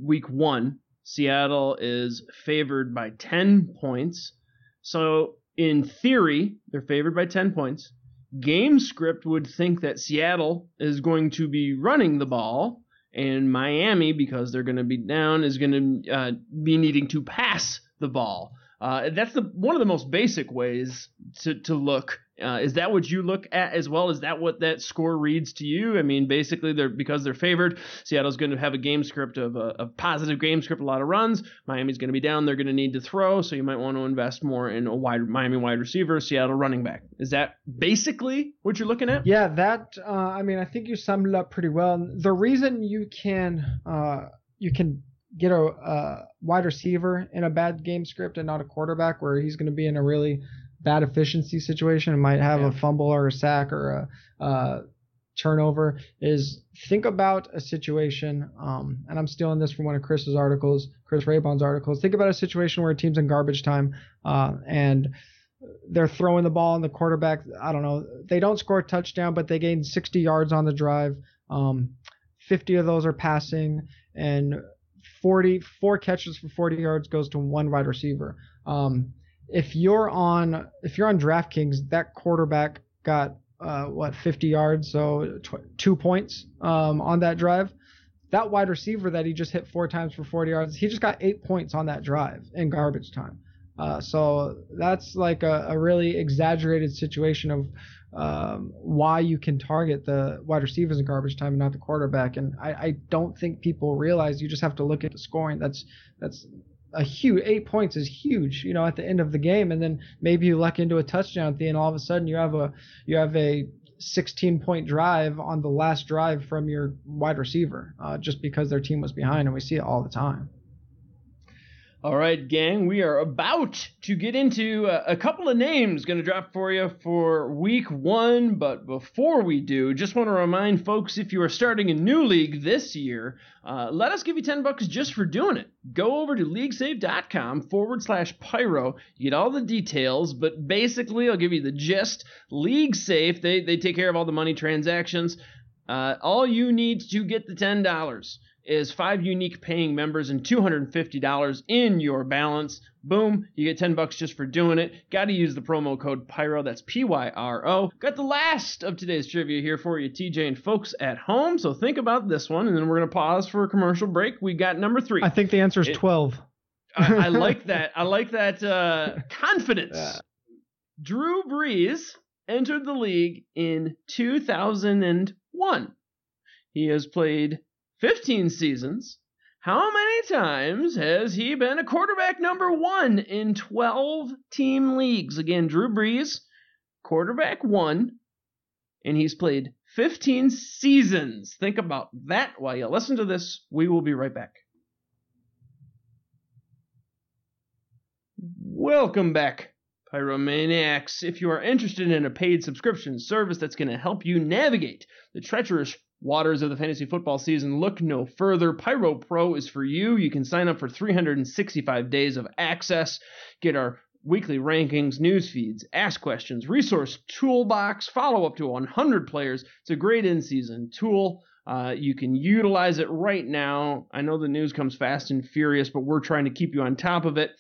week one. Seattle is favored by 10 points. So, in theory, they're favored by 10 points game script would think that Seattle is going to be running the ball, and Miami, because they're going to be down, is going to uh, be needing to pass the ball. Uh, that's the one of the most basic ways to, to look. Uh, is that what you look at as well? Is that what that score reads to you? I mean, basically, they're because they're favored. Seattle's going to have a game script of a, a positive game script, a lot of runs. Miami's going to be down. They're going to need to throw, so you might want to invest more in a wide Miami wide receiver, Seattle running back. Is that basically what you're looking at? Yeah, that. Uh, I mean, I think you summed it up pretty well. The reason you can uh, you can get a, a wide receiver in a bad game script and not a quarterback where he's going to be in a really bad efficiency situation and might have yeah. a fumble or a sack or a uh, turnover is think about a situation, um, and I'm stealing this from one of Chris's articles, Chris Raybon's articles. Think about a situation where a team's in garbage time uh, and they're throwing the ball and the quarterback, I don't know, they don't score a touchdown, but they gain 60 yards on the drive. Um, 50 of those are passing, and 40 four catches for 40 yards goes to one wide receiver. Um, if you're on if you're on DraftKings, that quarterback got uh, what 50 yards, so tw- two points um, on that drive. That wide receiver that he just hit four times for 40 yards, he just got eight points on that drive in garbage time. Uh, so that's like a, a, really exaggerated situation of um, why you can target the wide receivers in garbage time and not the quarterback. And I, I, don't think people realize you just have to look at the scoring. That's that's a huge eight points is huge, you know, at the end of the game, and then maybe you luck into a touchdown at the end. All of a sudden, you have a you have a 16 point drive on the last drive from your wide receiver, uh, just because their team was behind, and we see it all the time. All right, gang, we are about to get into a, a couple of names going to drop for you for week one. But before we do, just want to remind folks if you are starting a new league this year, uh, let us give you 10 bucks just for doing it. Go over to leaguesafe.com forward slash pyro. You get all the details, but basically, I'll give you the gist. League Safe, they, they take care of all the money transactions. Uh, all you need to get the $10 is five unique paying members and $250 in your balance. Boom, you get 10 bucks just for doing it. Got to use the promo code PYRO, that's P Y R O. Got the last of today's trivia here for you, TJ and folks at home. So think about this one, and then we're going to pause for a commercial break. We got number three. I think the answer is it, 12. I, I, like that. I like that uh, confidence. Yeah. Drew Brees entered the league in 2001. He has played 15 seasons. How many times has he been a quarterback number one in 12 team leagues? Again, Drew Brees, quarterback one, and he's played 15 seasons. Think about that while you listen to this. We will be right back. Welcome back, Pyromaniacs. If you are interested in a paid subscription service that's going to help you navigate the treacherous waters of the fantasy football season, look no further. Pyro Pro is for you. You can sign up for 365 days of access, get our weekly rankings, news feeds, ask questions, resource toolbox, follow up to 100 players. It's a great in season tool. Uh, you can utilize it right now. I know the news comes fast and furious, but we're trying to keep you on top of it.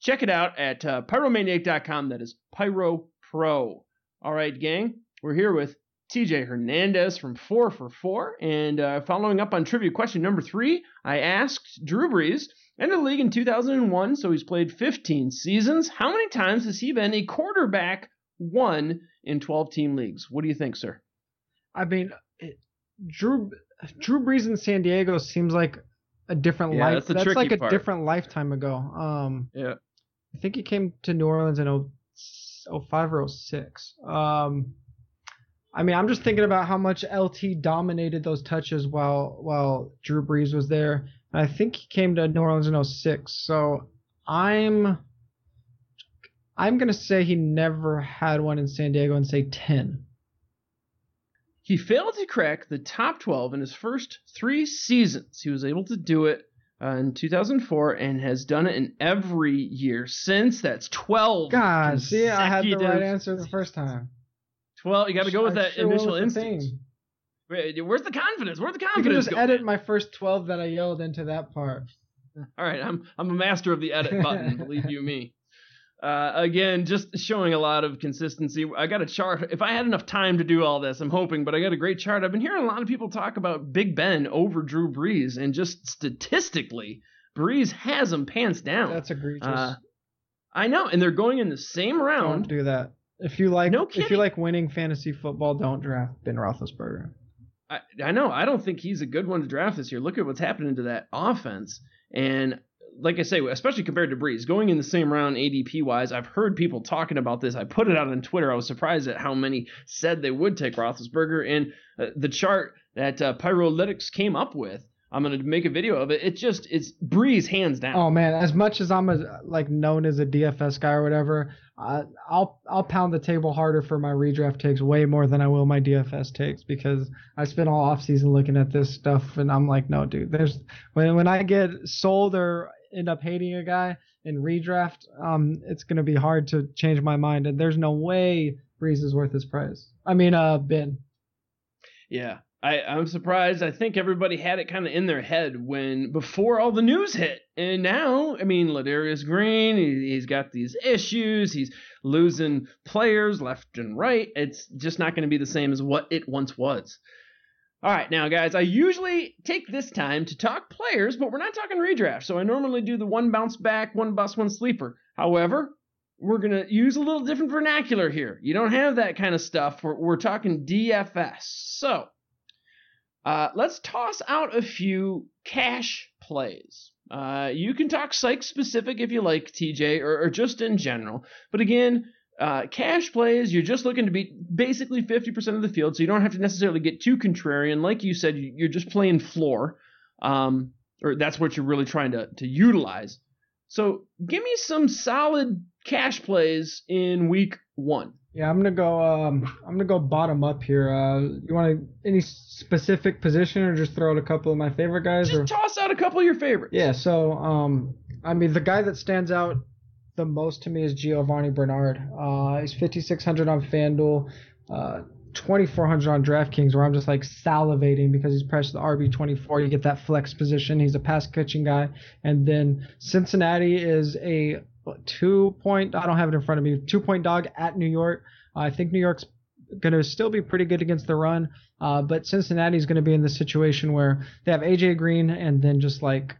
Check it out at uh, pyromaniac.com. That is Pyro Pro. All right, gang, we're here with TJ Hernandez from 4 for 4. And uh, following up on trivia question number 3, I asked Drew Brees, entered the league in 2001, so he's played 15 seasons. How many times has he been a quarterback one in 12 team leagues? What do you think, sir? I mean, it, Drew Drew Brees in San Diego seems like a different yeah, life. That's, that's like a different lifetime ago. Um, yeah. I think he came to New Orleans in 05 or 06. Um, I mean, I'm just thinking about how much LT dominated those touches while while Drew Brees was there. And I think he came to New Orleans in 06. So I'm I'm gonna say he never had one in San Diego and say 10. He failed to crack the top 12 in his first three seasons. He was able to do it uh, in 2004 and has done it in every year since. That's 12. God, see, I had the right answer the first time. Well, you got to go with that sure initial instinct. Where's the confidence? Where's the confidence? You can just edit my first twelve that I yelled into that part. All right, I'm I'm a master of the edit button. believe you me. Uh, again, just showing a lot of consistency. I got a chart. If I had enough time to do all this, I'm hoping, but I got a great chart. I've been hearing a lot of people talk about Big Ben over Drew Brees, and just statistically, Brees has him pants down. That's egregious. Uh, I know, and they're going in the same round. Don't do that. If you like, no if you like winning fantasy football, don't draft Ben Roethlisberger. I, I know. I don't think he's a good one to draft this year. Look at what's happening to that offense, and like I say, especially compared to Brees, going in the same round ADP wise, I've heard people talking about this. I put it out on Twitter. I was surprised at how many said they would take Roethlisberger, and uh, the chart that uh, Pyrolytics came up with I'm gonna make a video of it. It just it's Brees hands down. Oh man, as much as I'm a, like known as a DFS guy or whatever, uh, I'll I'll pound the table harder for my redraft takes way more than I will my DFS takes because I spent all off season looking at this stuff and I'm like, no, dude, there's when when I get sold or end up hating a guy in redraft, um, it's gonna be hard to change my mind and there's no way Brees is worth his price. I mean, uh, Ben. Yeah, I, I'm surprised. I think everybody had it kind of in their head when before all the news hit, and now, I mean, Ladarius Green, he, he's got these issues. He's losing players left and right. It's just not going to be the same as what it once was. All right, now, guys, I usually take this time to talk players, but we're not talking redraft. So I normally do the one bounce back, one bust, one sleeper. However, we're going to use a little different vernacular here. You don't have that kind of stuff. We're, we're talking DFS. So uh, let's toss out a few cash plays. Uh, you can talk psych specific if you like, TJ, or, or just in general. But again, uh, cash plays, you're just looking to beat basically 50% of the field, so you don't have to necessarily get too contrarian. Like you said, you're just playing floor, um, or that's what you're really trying to, to utilize. So give me some solid cash plays in week one. Yeah, I'm gonna go. Um, I'm gonna go bottom up here. Uh, you want any specific position, or just throw out a couple of my favorite guys? Just or? toss out a couple of your favorites. Yeah. So, um, I mean, the guy that stands out the most to me is Giovani Bernard. Uh, he's 5,600 on FanDuel, uh, 2,400 on DraftKings, where I'm just like salivating because he's priced the RB24. You get that flex position. He's a pass catching guy, and then Cincinnati is a two point. I don't have it in front of me. Two point dog at New York. Uh, I think New York's going to still be pretty good against the run, uh, but Cincinnati's going to be in the situation where they have AJ Green and then just like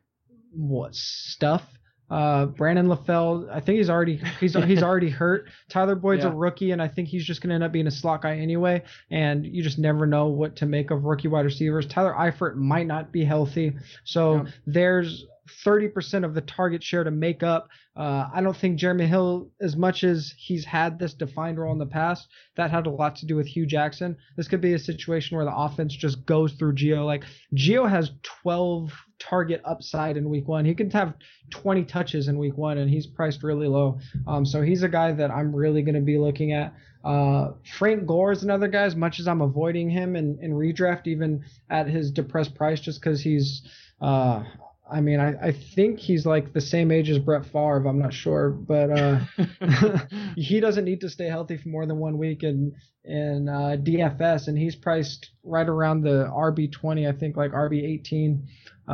what stuff. Uh, Brandon LaFell, I think he's already he's he's already hurt. Tyler Boyd's yeah. a rookie, and I think he's just going to end up being a slot guy anyway. And you just never know what to make of rookie wide receivers. Tyler Eifert might not be healthy, so yeah. there's 30% of the target share to make up. Uh, I don't think Jeremy Hill, as much as he's had this defined role in the past, that had a lot to do with Hue Jackson. This could be a situation where the offense just goes through Gio. Like Gio has 12 target upside in week one. He can have 20 touches in week one, and he's priced really low. Um, so he's a guy that I'm really going to be looking at. Uh, Frank Gore is another guy. As much as I'm avoiding him in, in redraft, even at his depressed price, just because he's uh, I mean, I, I think he's like the same age as Brett Favre. I'm not sure, but uh, he doesn't need to stay healthy for more than one week in in uh, DFS, and he's priced right around the RB 20, I think, like RB 18 uh,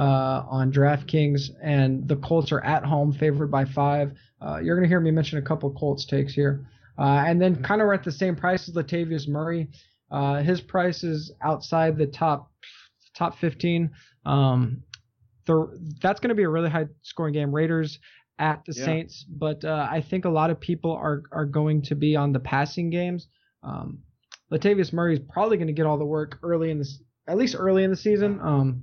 on DraftKings. And the Colts are at home, favored by five. Uh, you're gonna hear me mention a couple Colts takes here, uh, and then kind of at the same price as Latavius Murray. Uh, his price is outside the top top 15. Um, the that's going to be a really high scoring game. Raiders at the yeah. Saints, but uh, I think a lot of people are are going to be on the passing games. Um, Latavius Murray is probably going to get all the work early in this, at least early in the season. Um,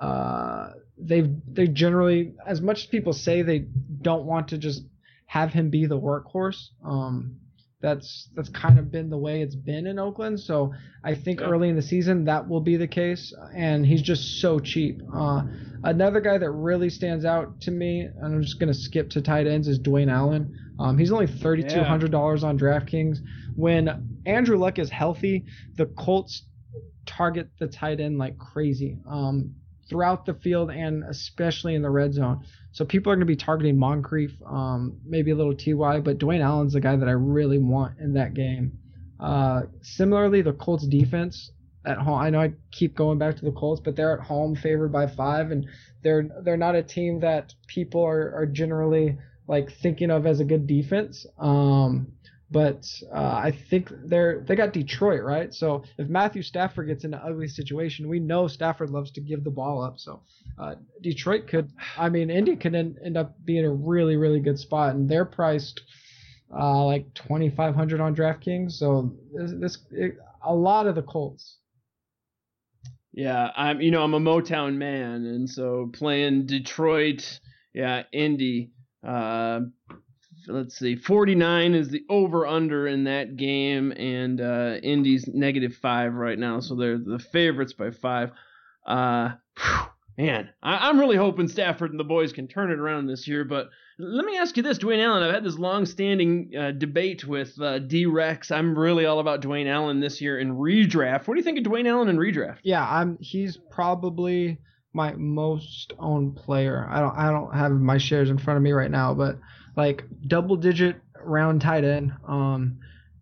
uh, they've they generally, as much as people say they don't want to just have him be the workhorse. Um, that's that's kind of been the way it's been in Oakland. So I think yeah. early in the season that will be the case, and he's just so cheap. Uh, another guy that really stands out to me, and I'm just gonna skip to tight ends, is Dwayne Allen. Um, he's only thirty two hundred dollars yeah. on DraftKings. When Andrew Luck is healthy, the Colts target the tight end like crazy. Um, throughout the field and especially in the red zone. So people are going to be targeting Moncrief, um, maybe a little Ty, but Dwayne Allen's the guy that I really want in that game. Uh, similarly, the Colts defense at home. I know I keep going back to the Colts, but they're at home favored by five, and they're they're not a team that people are, are generally like thinking of as a good defense. Um, but uh, I think they're they got Detroit right. So if Matthew Stafford gets in an ugly situation, we know Stafford loves to give the ball up. So uh, Detroit could, I mean, Indy could end, end up being a really really good spot, and they're priced uh, like twenty five hundred on DraftKings. So this, this it, a lot of the Colts. Yeah, I'm you know I'm a Motown man, and so playing Detroit, yeah, Indy. Uh, let's see, 49 is the over under in that game, and uh, Indy's negative five right now, so they're the favorites by five. Uh, Man, I, am really hoping Stafford and the boys can turn it around this year. But let me ask you this, Dwayne Allen. I've had this long-standing uh, debate with uh, D-Rex. I'm really all about Dwayne Allen this year in redraft. What do you think of Dwayne Allen in redraft? Yeah, I'm. He's probably my most owned player. I don't. I don't have my shares in front of me right now, but like double-digit round tight end. Um,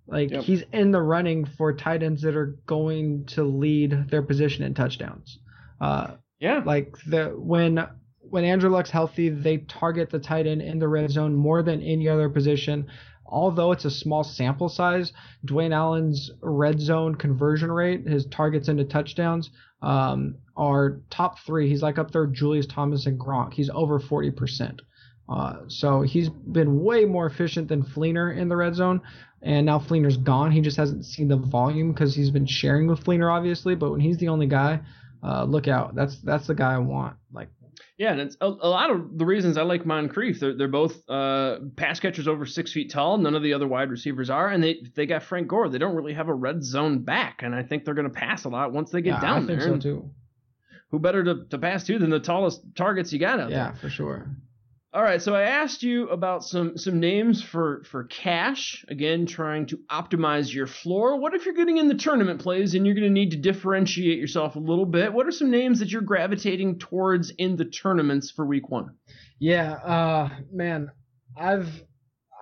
like yep. he's in the running for tight ends that are going to lead their position in touchdowns. Uh, yeah. Like the when when Andrew Luck's healthy, they target the tight end in the red zone more than any other position. Although it's a small sample size, Dwayne Allen's red zone conversion rate, his targets into touchdowns, um, are top three. He's like up there, Julius Thomas and Gronk. He's over 40%. Uh, so he's been way more efficient than Fleener in the red zone. And now Fleener's gone. He just hasn't seen the volume because he's been sharing with Fleener, obviously. But when he's the only guy, uh, look out. That's that's the guy I want. Like yeah, and it's a, a, lot of the reasons I like Moncrief. They're they're both uh, pass catchers over six feet tall. None of the other wide receivers are, and they they got Frank Gore. They don't really have a red zone back, and I think they're going to pass a lot once they get yeah, down I there. So. Who better to, to pass to than the tallest targets you got out yeah, there? Yeah, for sure. All right, so I asked you about some some names for for cash. Again, trying to optimize your floor. What if you're getting in the tournament plays and you're going to need to differentiate yourself a little bit? What are some names that you're gravitating towards in the tournaments for week 1? Yeah, uh man, I've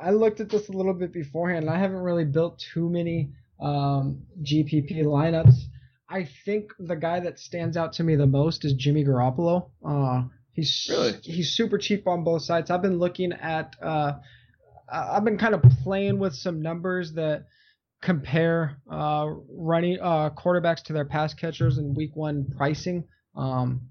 I looked at this a little bit beforehand. I haven't really built too many um GPP lineups. I think the guy that stands out to me the most is Jimmy Garoppolo. Uh He's really he's super cheap on both sides. I've been looking at uh, I've been kind of playing with some numbers that compare uh, running uh, quarterbacks to their pass catchers in week one pricing. Um,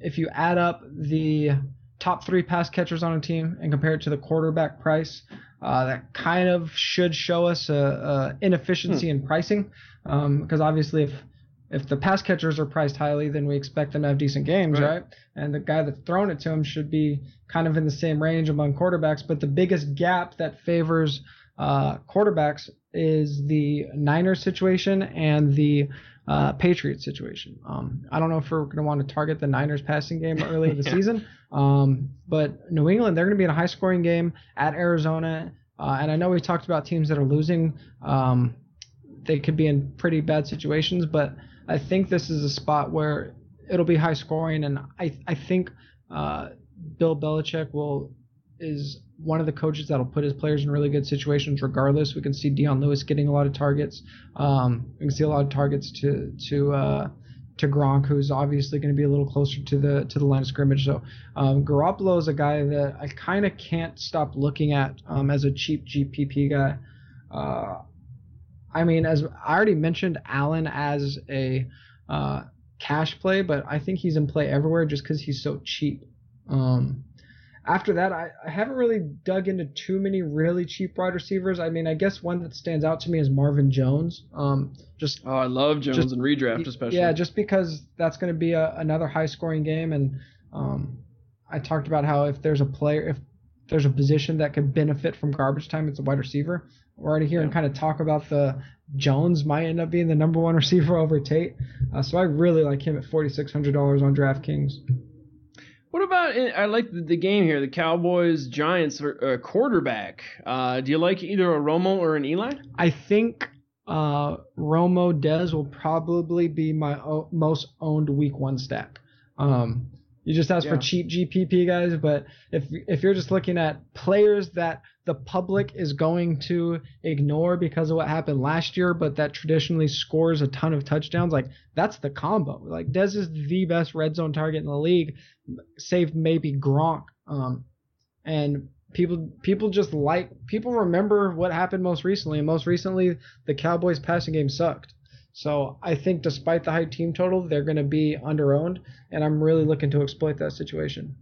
if you add up the top three pass catchers on a team and compare it to the quarterback price, uh, that kind of should show us a, a inefficiency hmm. in pricing. Because um, obviously, if if the pass catchers are priced highly, then we expect them to have decent games, right? right? And the guy that's throwing it to him should be kind of in the same range among quarterbacks. But the biggest gap that favors uh, quarterbacks is the Niners situation and the uh, Patriots situation. Um, I don't know if we're going to want to target the Niners passing game early in the yeah. season, um, but New England, they're going to be in a high scoring game at Arizona. Uh, and I know we talked about teams that are losing. Um, they could be in pretty bad situations, but I think this is a spot where it'll be high scoring, and I I think uh, Bill Belichick will is one of the coaches that'll put his players in really good situations regardless. We can see Dion Lewis getting a lot of targets. Um, we can see a lot of targets to to uh, to Gronk, who's obviously going to be a little closer to the to the line of scrimmage. So um, Garoppolo is a guy that I kind of can't stop looking at um, as a cheap GPP guy. Uh, I mean, as I already mentioned, Allen as a uh, cash play, but I think he's in play everywhere just because he's so cheap. Um, after that, I, I, haven't really dug into too many really cheap wide receivers. I mean, I guess one that stands out to me is Marvin Jones. Um, just oh, I love Jones just, in redraft, especially. Yeah, just because that's going to be a, another high scoring game, and um, I talked about how if there's a player, if there's a position that could benefit from garbage time, it's a wide receiver. We're already here yeah. and kind of talk about the Jones might end up being the number one receiver over Tate. Uh, so I really like him at forty six hundred dollars on DraftKings. What about I like the, the game here, the Cowboys Giants uh, quarterback. Uh, do you like either a Romo or an Eli? I think uh, Romo Dez will probably be my o- most owned Week One stack. Um, you just asked yeah. for cheap GPP guys, but if if you're just looking at players that the public is going to ignore because of what happened last year, but that traditionally scores a ton of touchdowns. Like that's the combo. Like Dez is the best red zone target in the league, save maybe Gronk. Um, and people people just like people remember what happened most recently, and most recently the Cowboys passing game sucked. So I think despite the high team total, they're going to be underowned, and I'm really looking to exploit that situation.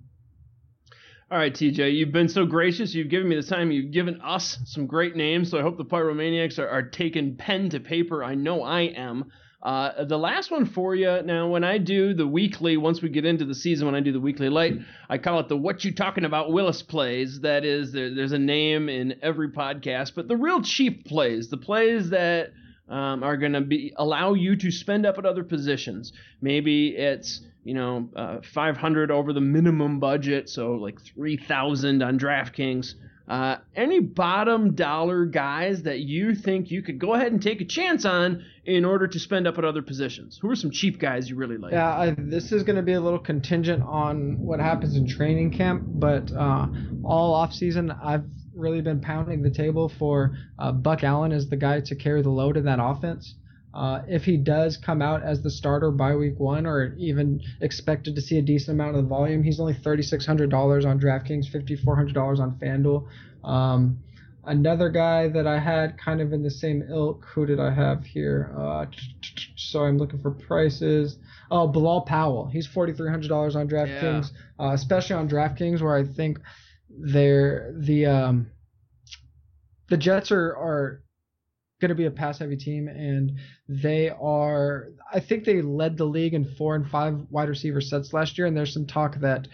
All right, TJ, you've been so gracious. You've given me the time. You've given us some great names. So I hope the Pyromaniacs are, are taking pen to paper. I know I am. Uh, the last one for you now, when I do the weekly, once we get into the season, when I do the weekly light, I call it the What You Talking About Willis plays. That is, there, there's a name in every podcast, but the real cheap plays, the plays that um, are going to be allow you to spend up at other positions. Maybe it's you know uh, 500 over the minimum budget, so like 3,000 on DraftKings. Uh, any bottom dollar guys that you think you could go ahead and take a chance on in order to spend up at other positions? Who are some cheap guys you really like? Yeah, I, this is going to be a little contingent on what happens in training camp, but uh, all off season I've really been pounding the table for uh, Buck Allen as the guy to carry the load in that offense. Uh, if he does come out as the starter by week one, or even expected to see a decent amount of the volume, he's only $3,600 on DraftKings, $5,400 on FanDuel. Um, another guy that I had kind of in the same ilk, who did I have here? Uh, sorry, I'm looking for prices. Oh, Bilal Powell. He's $4,300 on DraftKings, yeah. uh, especially on DraftKings, where I think they're the um, the Jets are are going to be a pass heavy team, and they are. I think they led the league in four and five wide receiver sets last year, and there's some talk that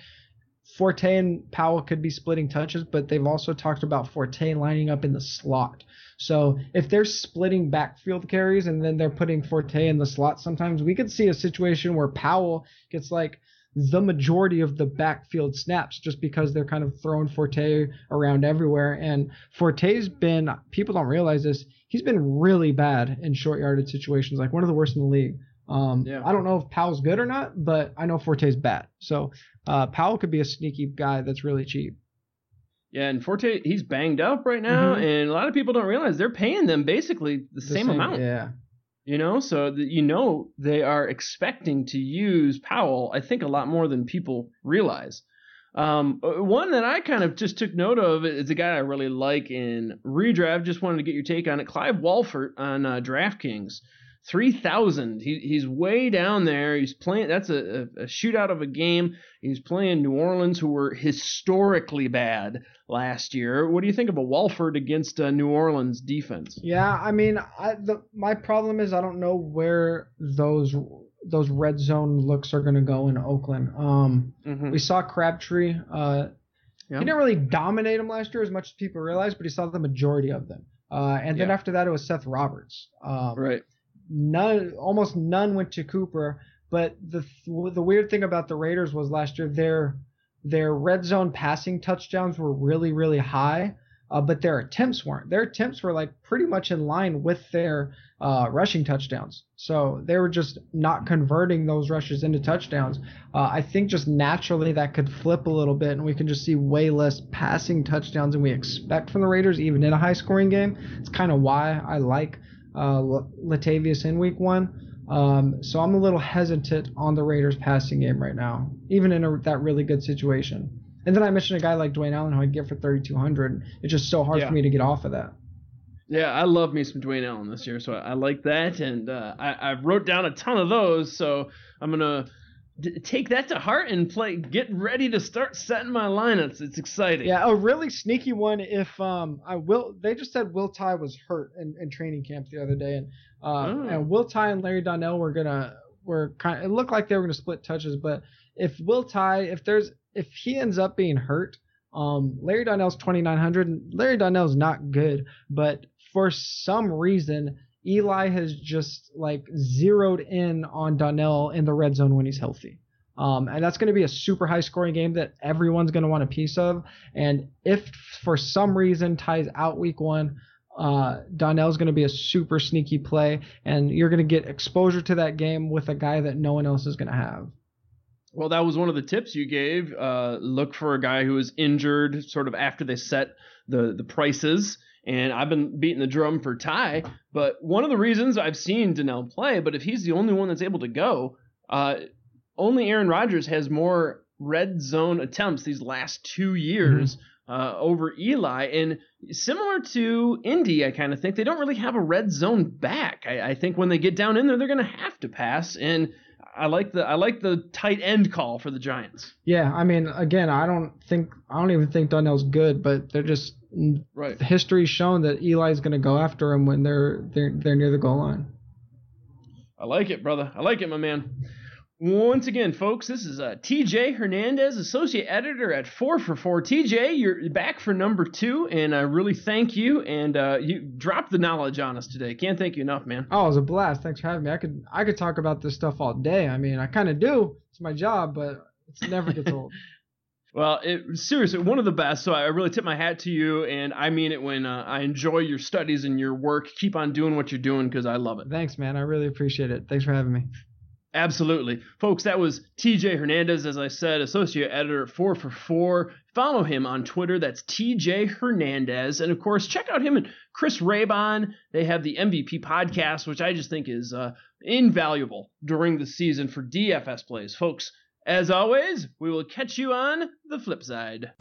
Forte and Powell could be splitting touches, but they've also talked about Forte lining up in the slot. So if they're splitting backfield carries and then they're putting Forte in the slot, sometimes we could see a situation where Powell gets like the majority of the backfield snaps just because they're kind of throwing Forte around everywhere. And Forte's been, people don't realize this, he's been really bad in short yarded situations, like one of the worst in the league. Um, yeah. I don't know if Powell's good or not, but I know Forte's bad. So uh, Powell could be a sneaky guy that's really cheap. Yeah, and Forte he's banged up right now, mm-hmm. and a lot of people don't realize they're paying them basically the, the same, same, amount. Yeah, you know, so that you know they are expecting to use Powell, I think, a lot more than people realize. Um, uh, one that I kind of just took note of is a guy I really like in redraft. Just wanted to get your take on it. Clive Walford on uh, DraftKings. 3,000. He, he's way down there. He's playing, that's a, a, shootout of a game. He's playing New Orleans, who were historically bad last year. What do you think of a Walford against a New Orleans defense? Yeah, I mean, I, the, my problem is I don't know where those those red zone looks are going to go in Oakland. Um, mm-hmm. We saw Crabtree. Uh, yeah. He didn't really dominate them last year as much as people realize, but he saw the majority of them. Uh, and then yeah. after that, it was Seth Roberts. Um, right none, almost none went to Cooper. But the the weird thing about the Raiders was last year their their red zone passing touchdowns were really really high, uh, but their attempts weren't. Their attempts were like pretty much in line with their uh, rushing touchdowns. So they were just not converting those rushes into touchdowns. Uh, I think just naturally that could flip a little bit, and we can just see way less passing touchdowns than we expect from the Raiders, even in a high scoring game. It's kind of why I like uh, Latavius in week one. Um, so I'm a little hesitant on the Raiders passing game right now, even in a, that really good situation. And then I mentioned a guy like Dwayne Allen who I'd get for 3,200. It's just so hard yeah. for me to get off of that. Yeah, I love me some Dwayne Allen this year, so I, I like that, and uh, I, I wrote down a ton of those. So I'm gonna d- take that to heart and play. Get ready to start setting my lineups. It's exciting. Yeah, a really sneaky one. If um, I will, they just said Will Tye was hurt in, in training camp the other day, and uh, oh. and Will Tye and Larry Donnell were gonna were kind. Of, it looked like they were gonna split touches, but if Will Tye, if there's if he ends up being hurt, um, Larry Donnell's 2900. and Larry Donnell's not good, but for some reason Eli has just like zeroed in on Donnell in the red zone when he's healthy. Um, and that's going to be a super high scoring game that everyone's going to want a piece of. And if for some reason Tye's out week one, uh, Donnell's going to be a super sneaky play, and you're going to get exposure to that game with a guy that no one else is going to have. Well, that was one of the tips you gave. Uh, look for a guy who is injured sort of after they set the the prices and I've been beating the drum for Tye. But one of the reasons I've seen Donnell play, but if he's the only one that's able to go, uh, only Aaron Rodgers has more red zone attempts these last two years. Mm-hmm. Uh, over Eli. And similar to Indy, I kind of think they don't really have a red zone back. I, I think when they get down in there, they're going to have to pass. And I like the I like the tight end call for the Giants. Yeah, I mean, again, I don't think I don't even think Donnell's good, but they're just Right. History's shown that Eli's going to go after him when they're they're they're near the goal line. I like it, brother. I like it, my man. Once again, folks, this is uh, TJ Hernandez, associate editor at 4 for 4. TJ, you're back for number two, and I really thank you. And uh, you dropped the knowledge on us today. Can't thank you enough, man. Oh, it was a blast. Thanks for having me. I could I could talk about this stuff all day. I mean, I kind of do. It's my job, but it never gets old. Well, it, seriously, one of the best. So I really tip my hat to you, and I mean it when uh, I enjoy your studies and your work. Keep on doing what you're doing because I love it. Thanks, man. I really appreciate it. Thanks for having me. Absolutely. Folks, that was TJ Hernandez, as I said, associate editor at 4 for 4. Follow him on Twitter. That's TJ Hernandez. And of course, check out him and Chris Raybon. They have the MVP podcast, which I just think is uh, invaluable during the season for DFS plays. Folks, as always, we will catch you on the flip side.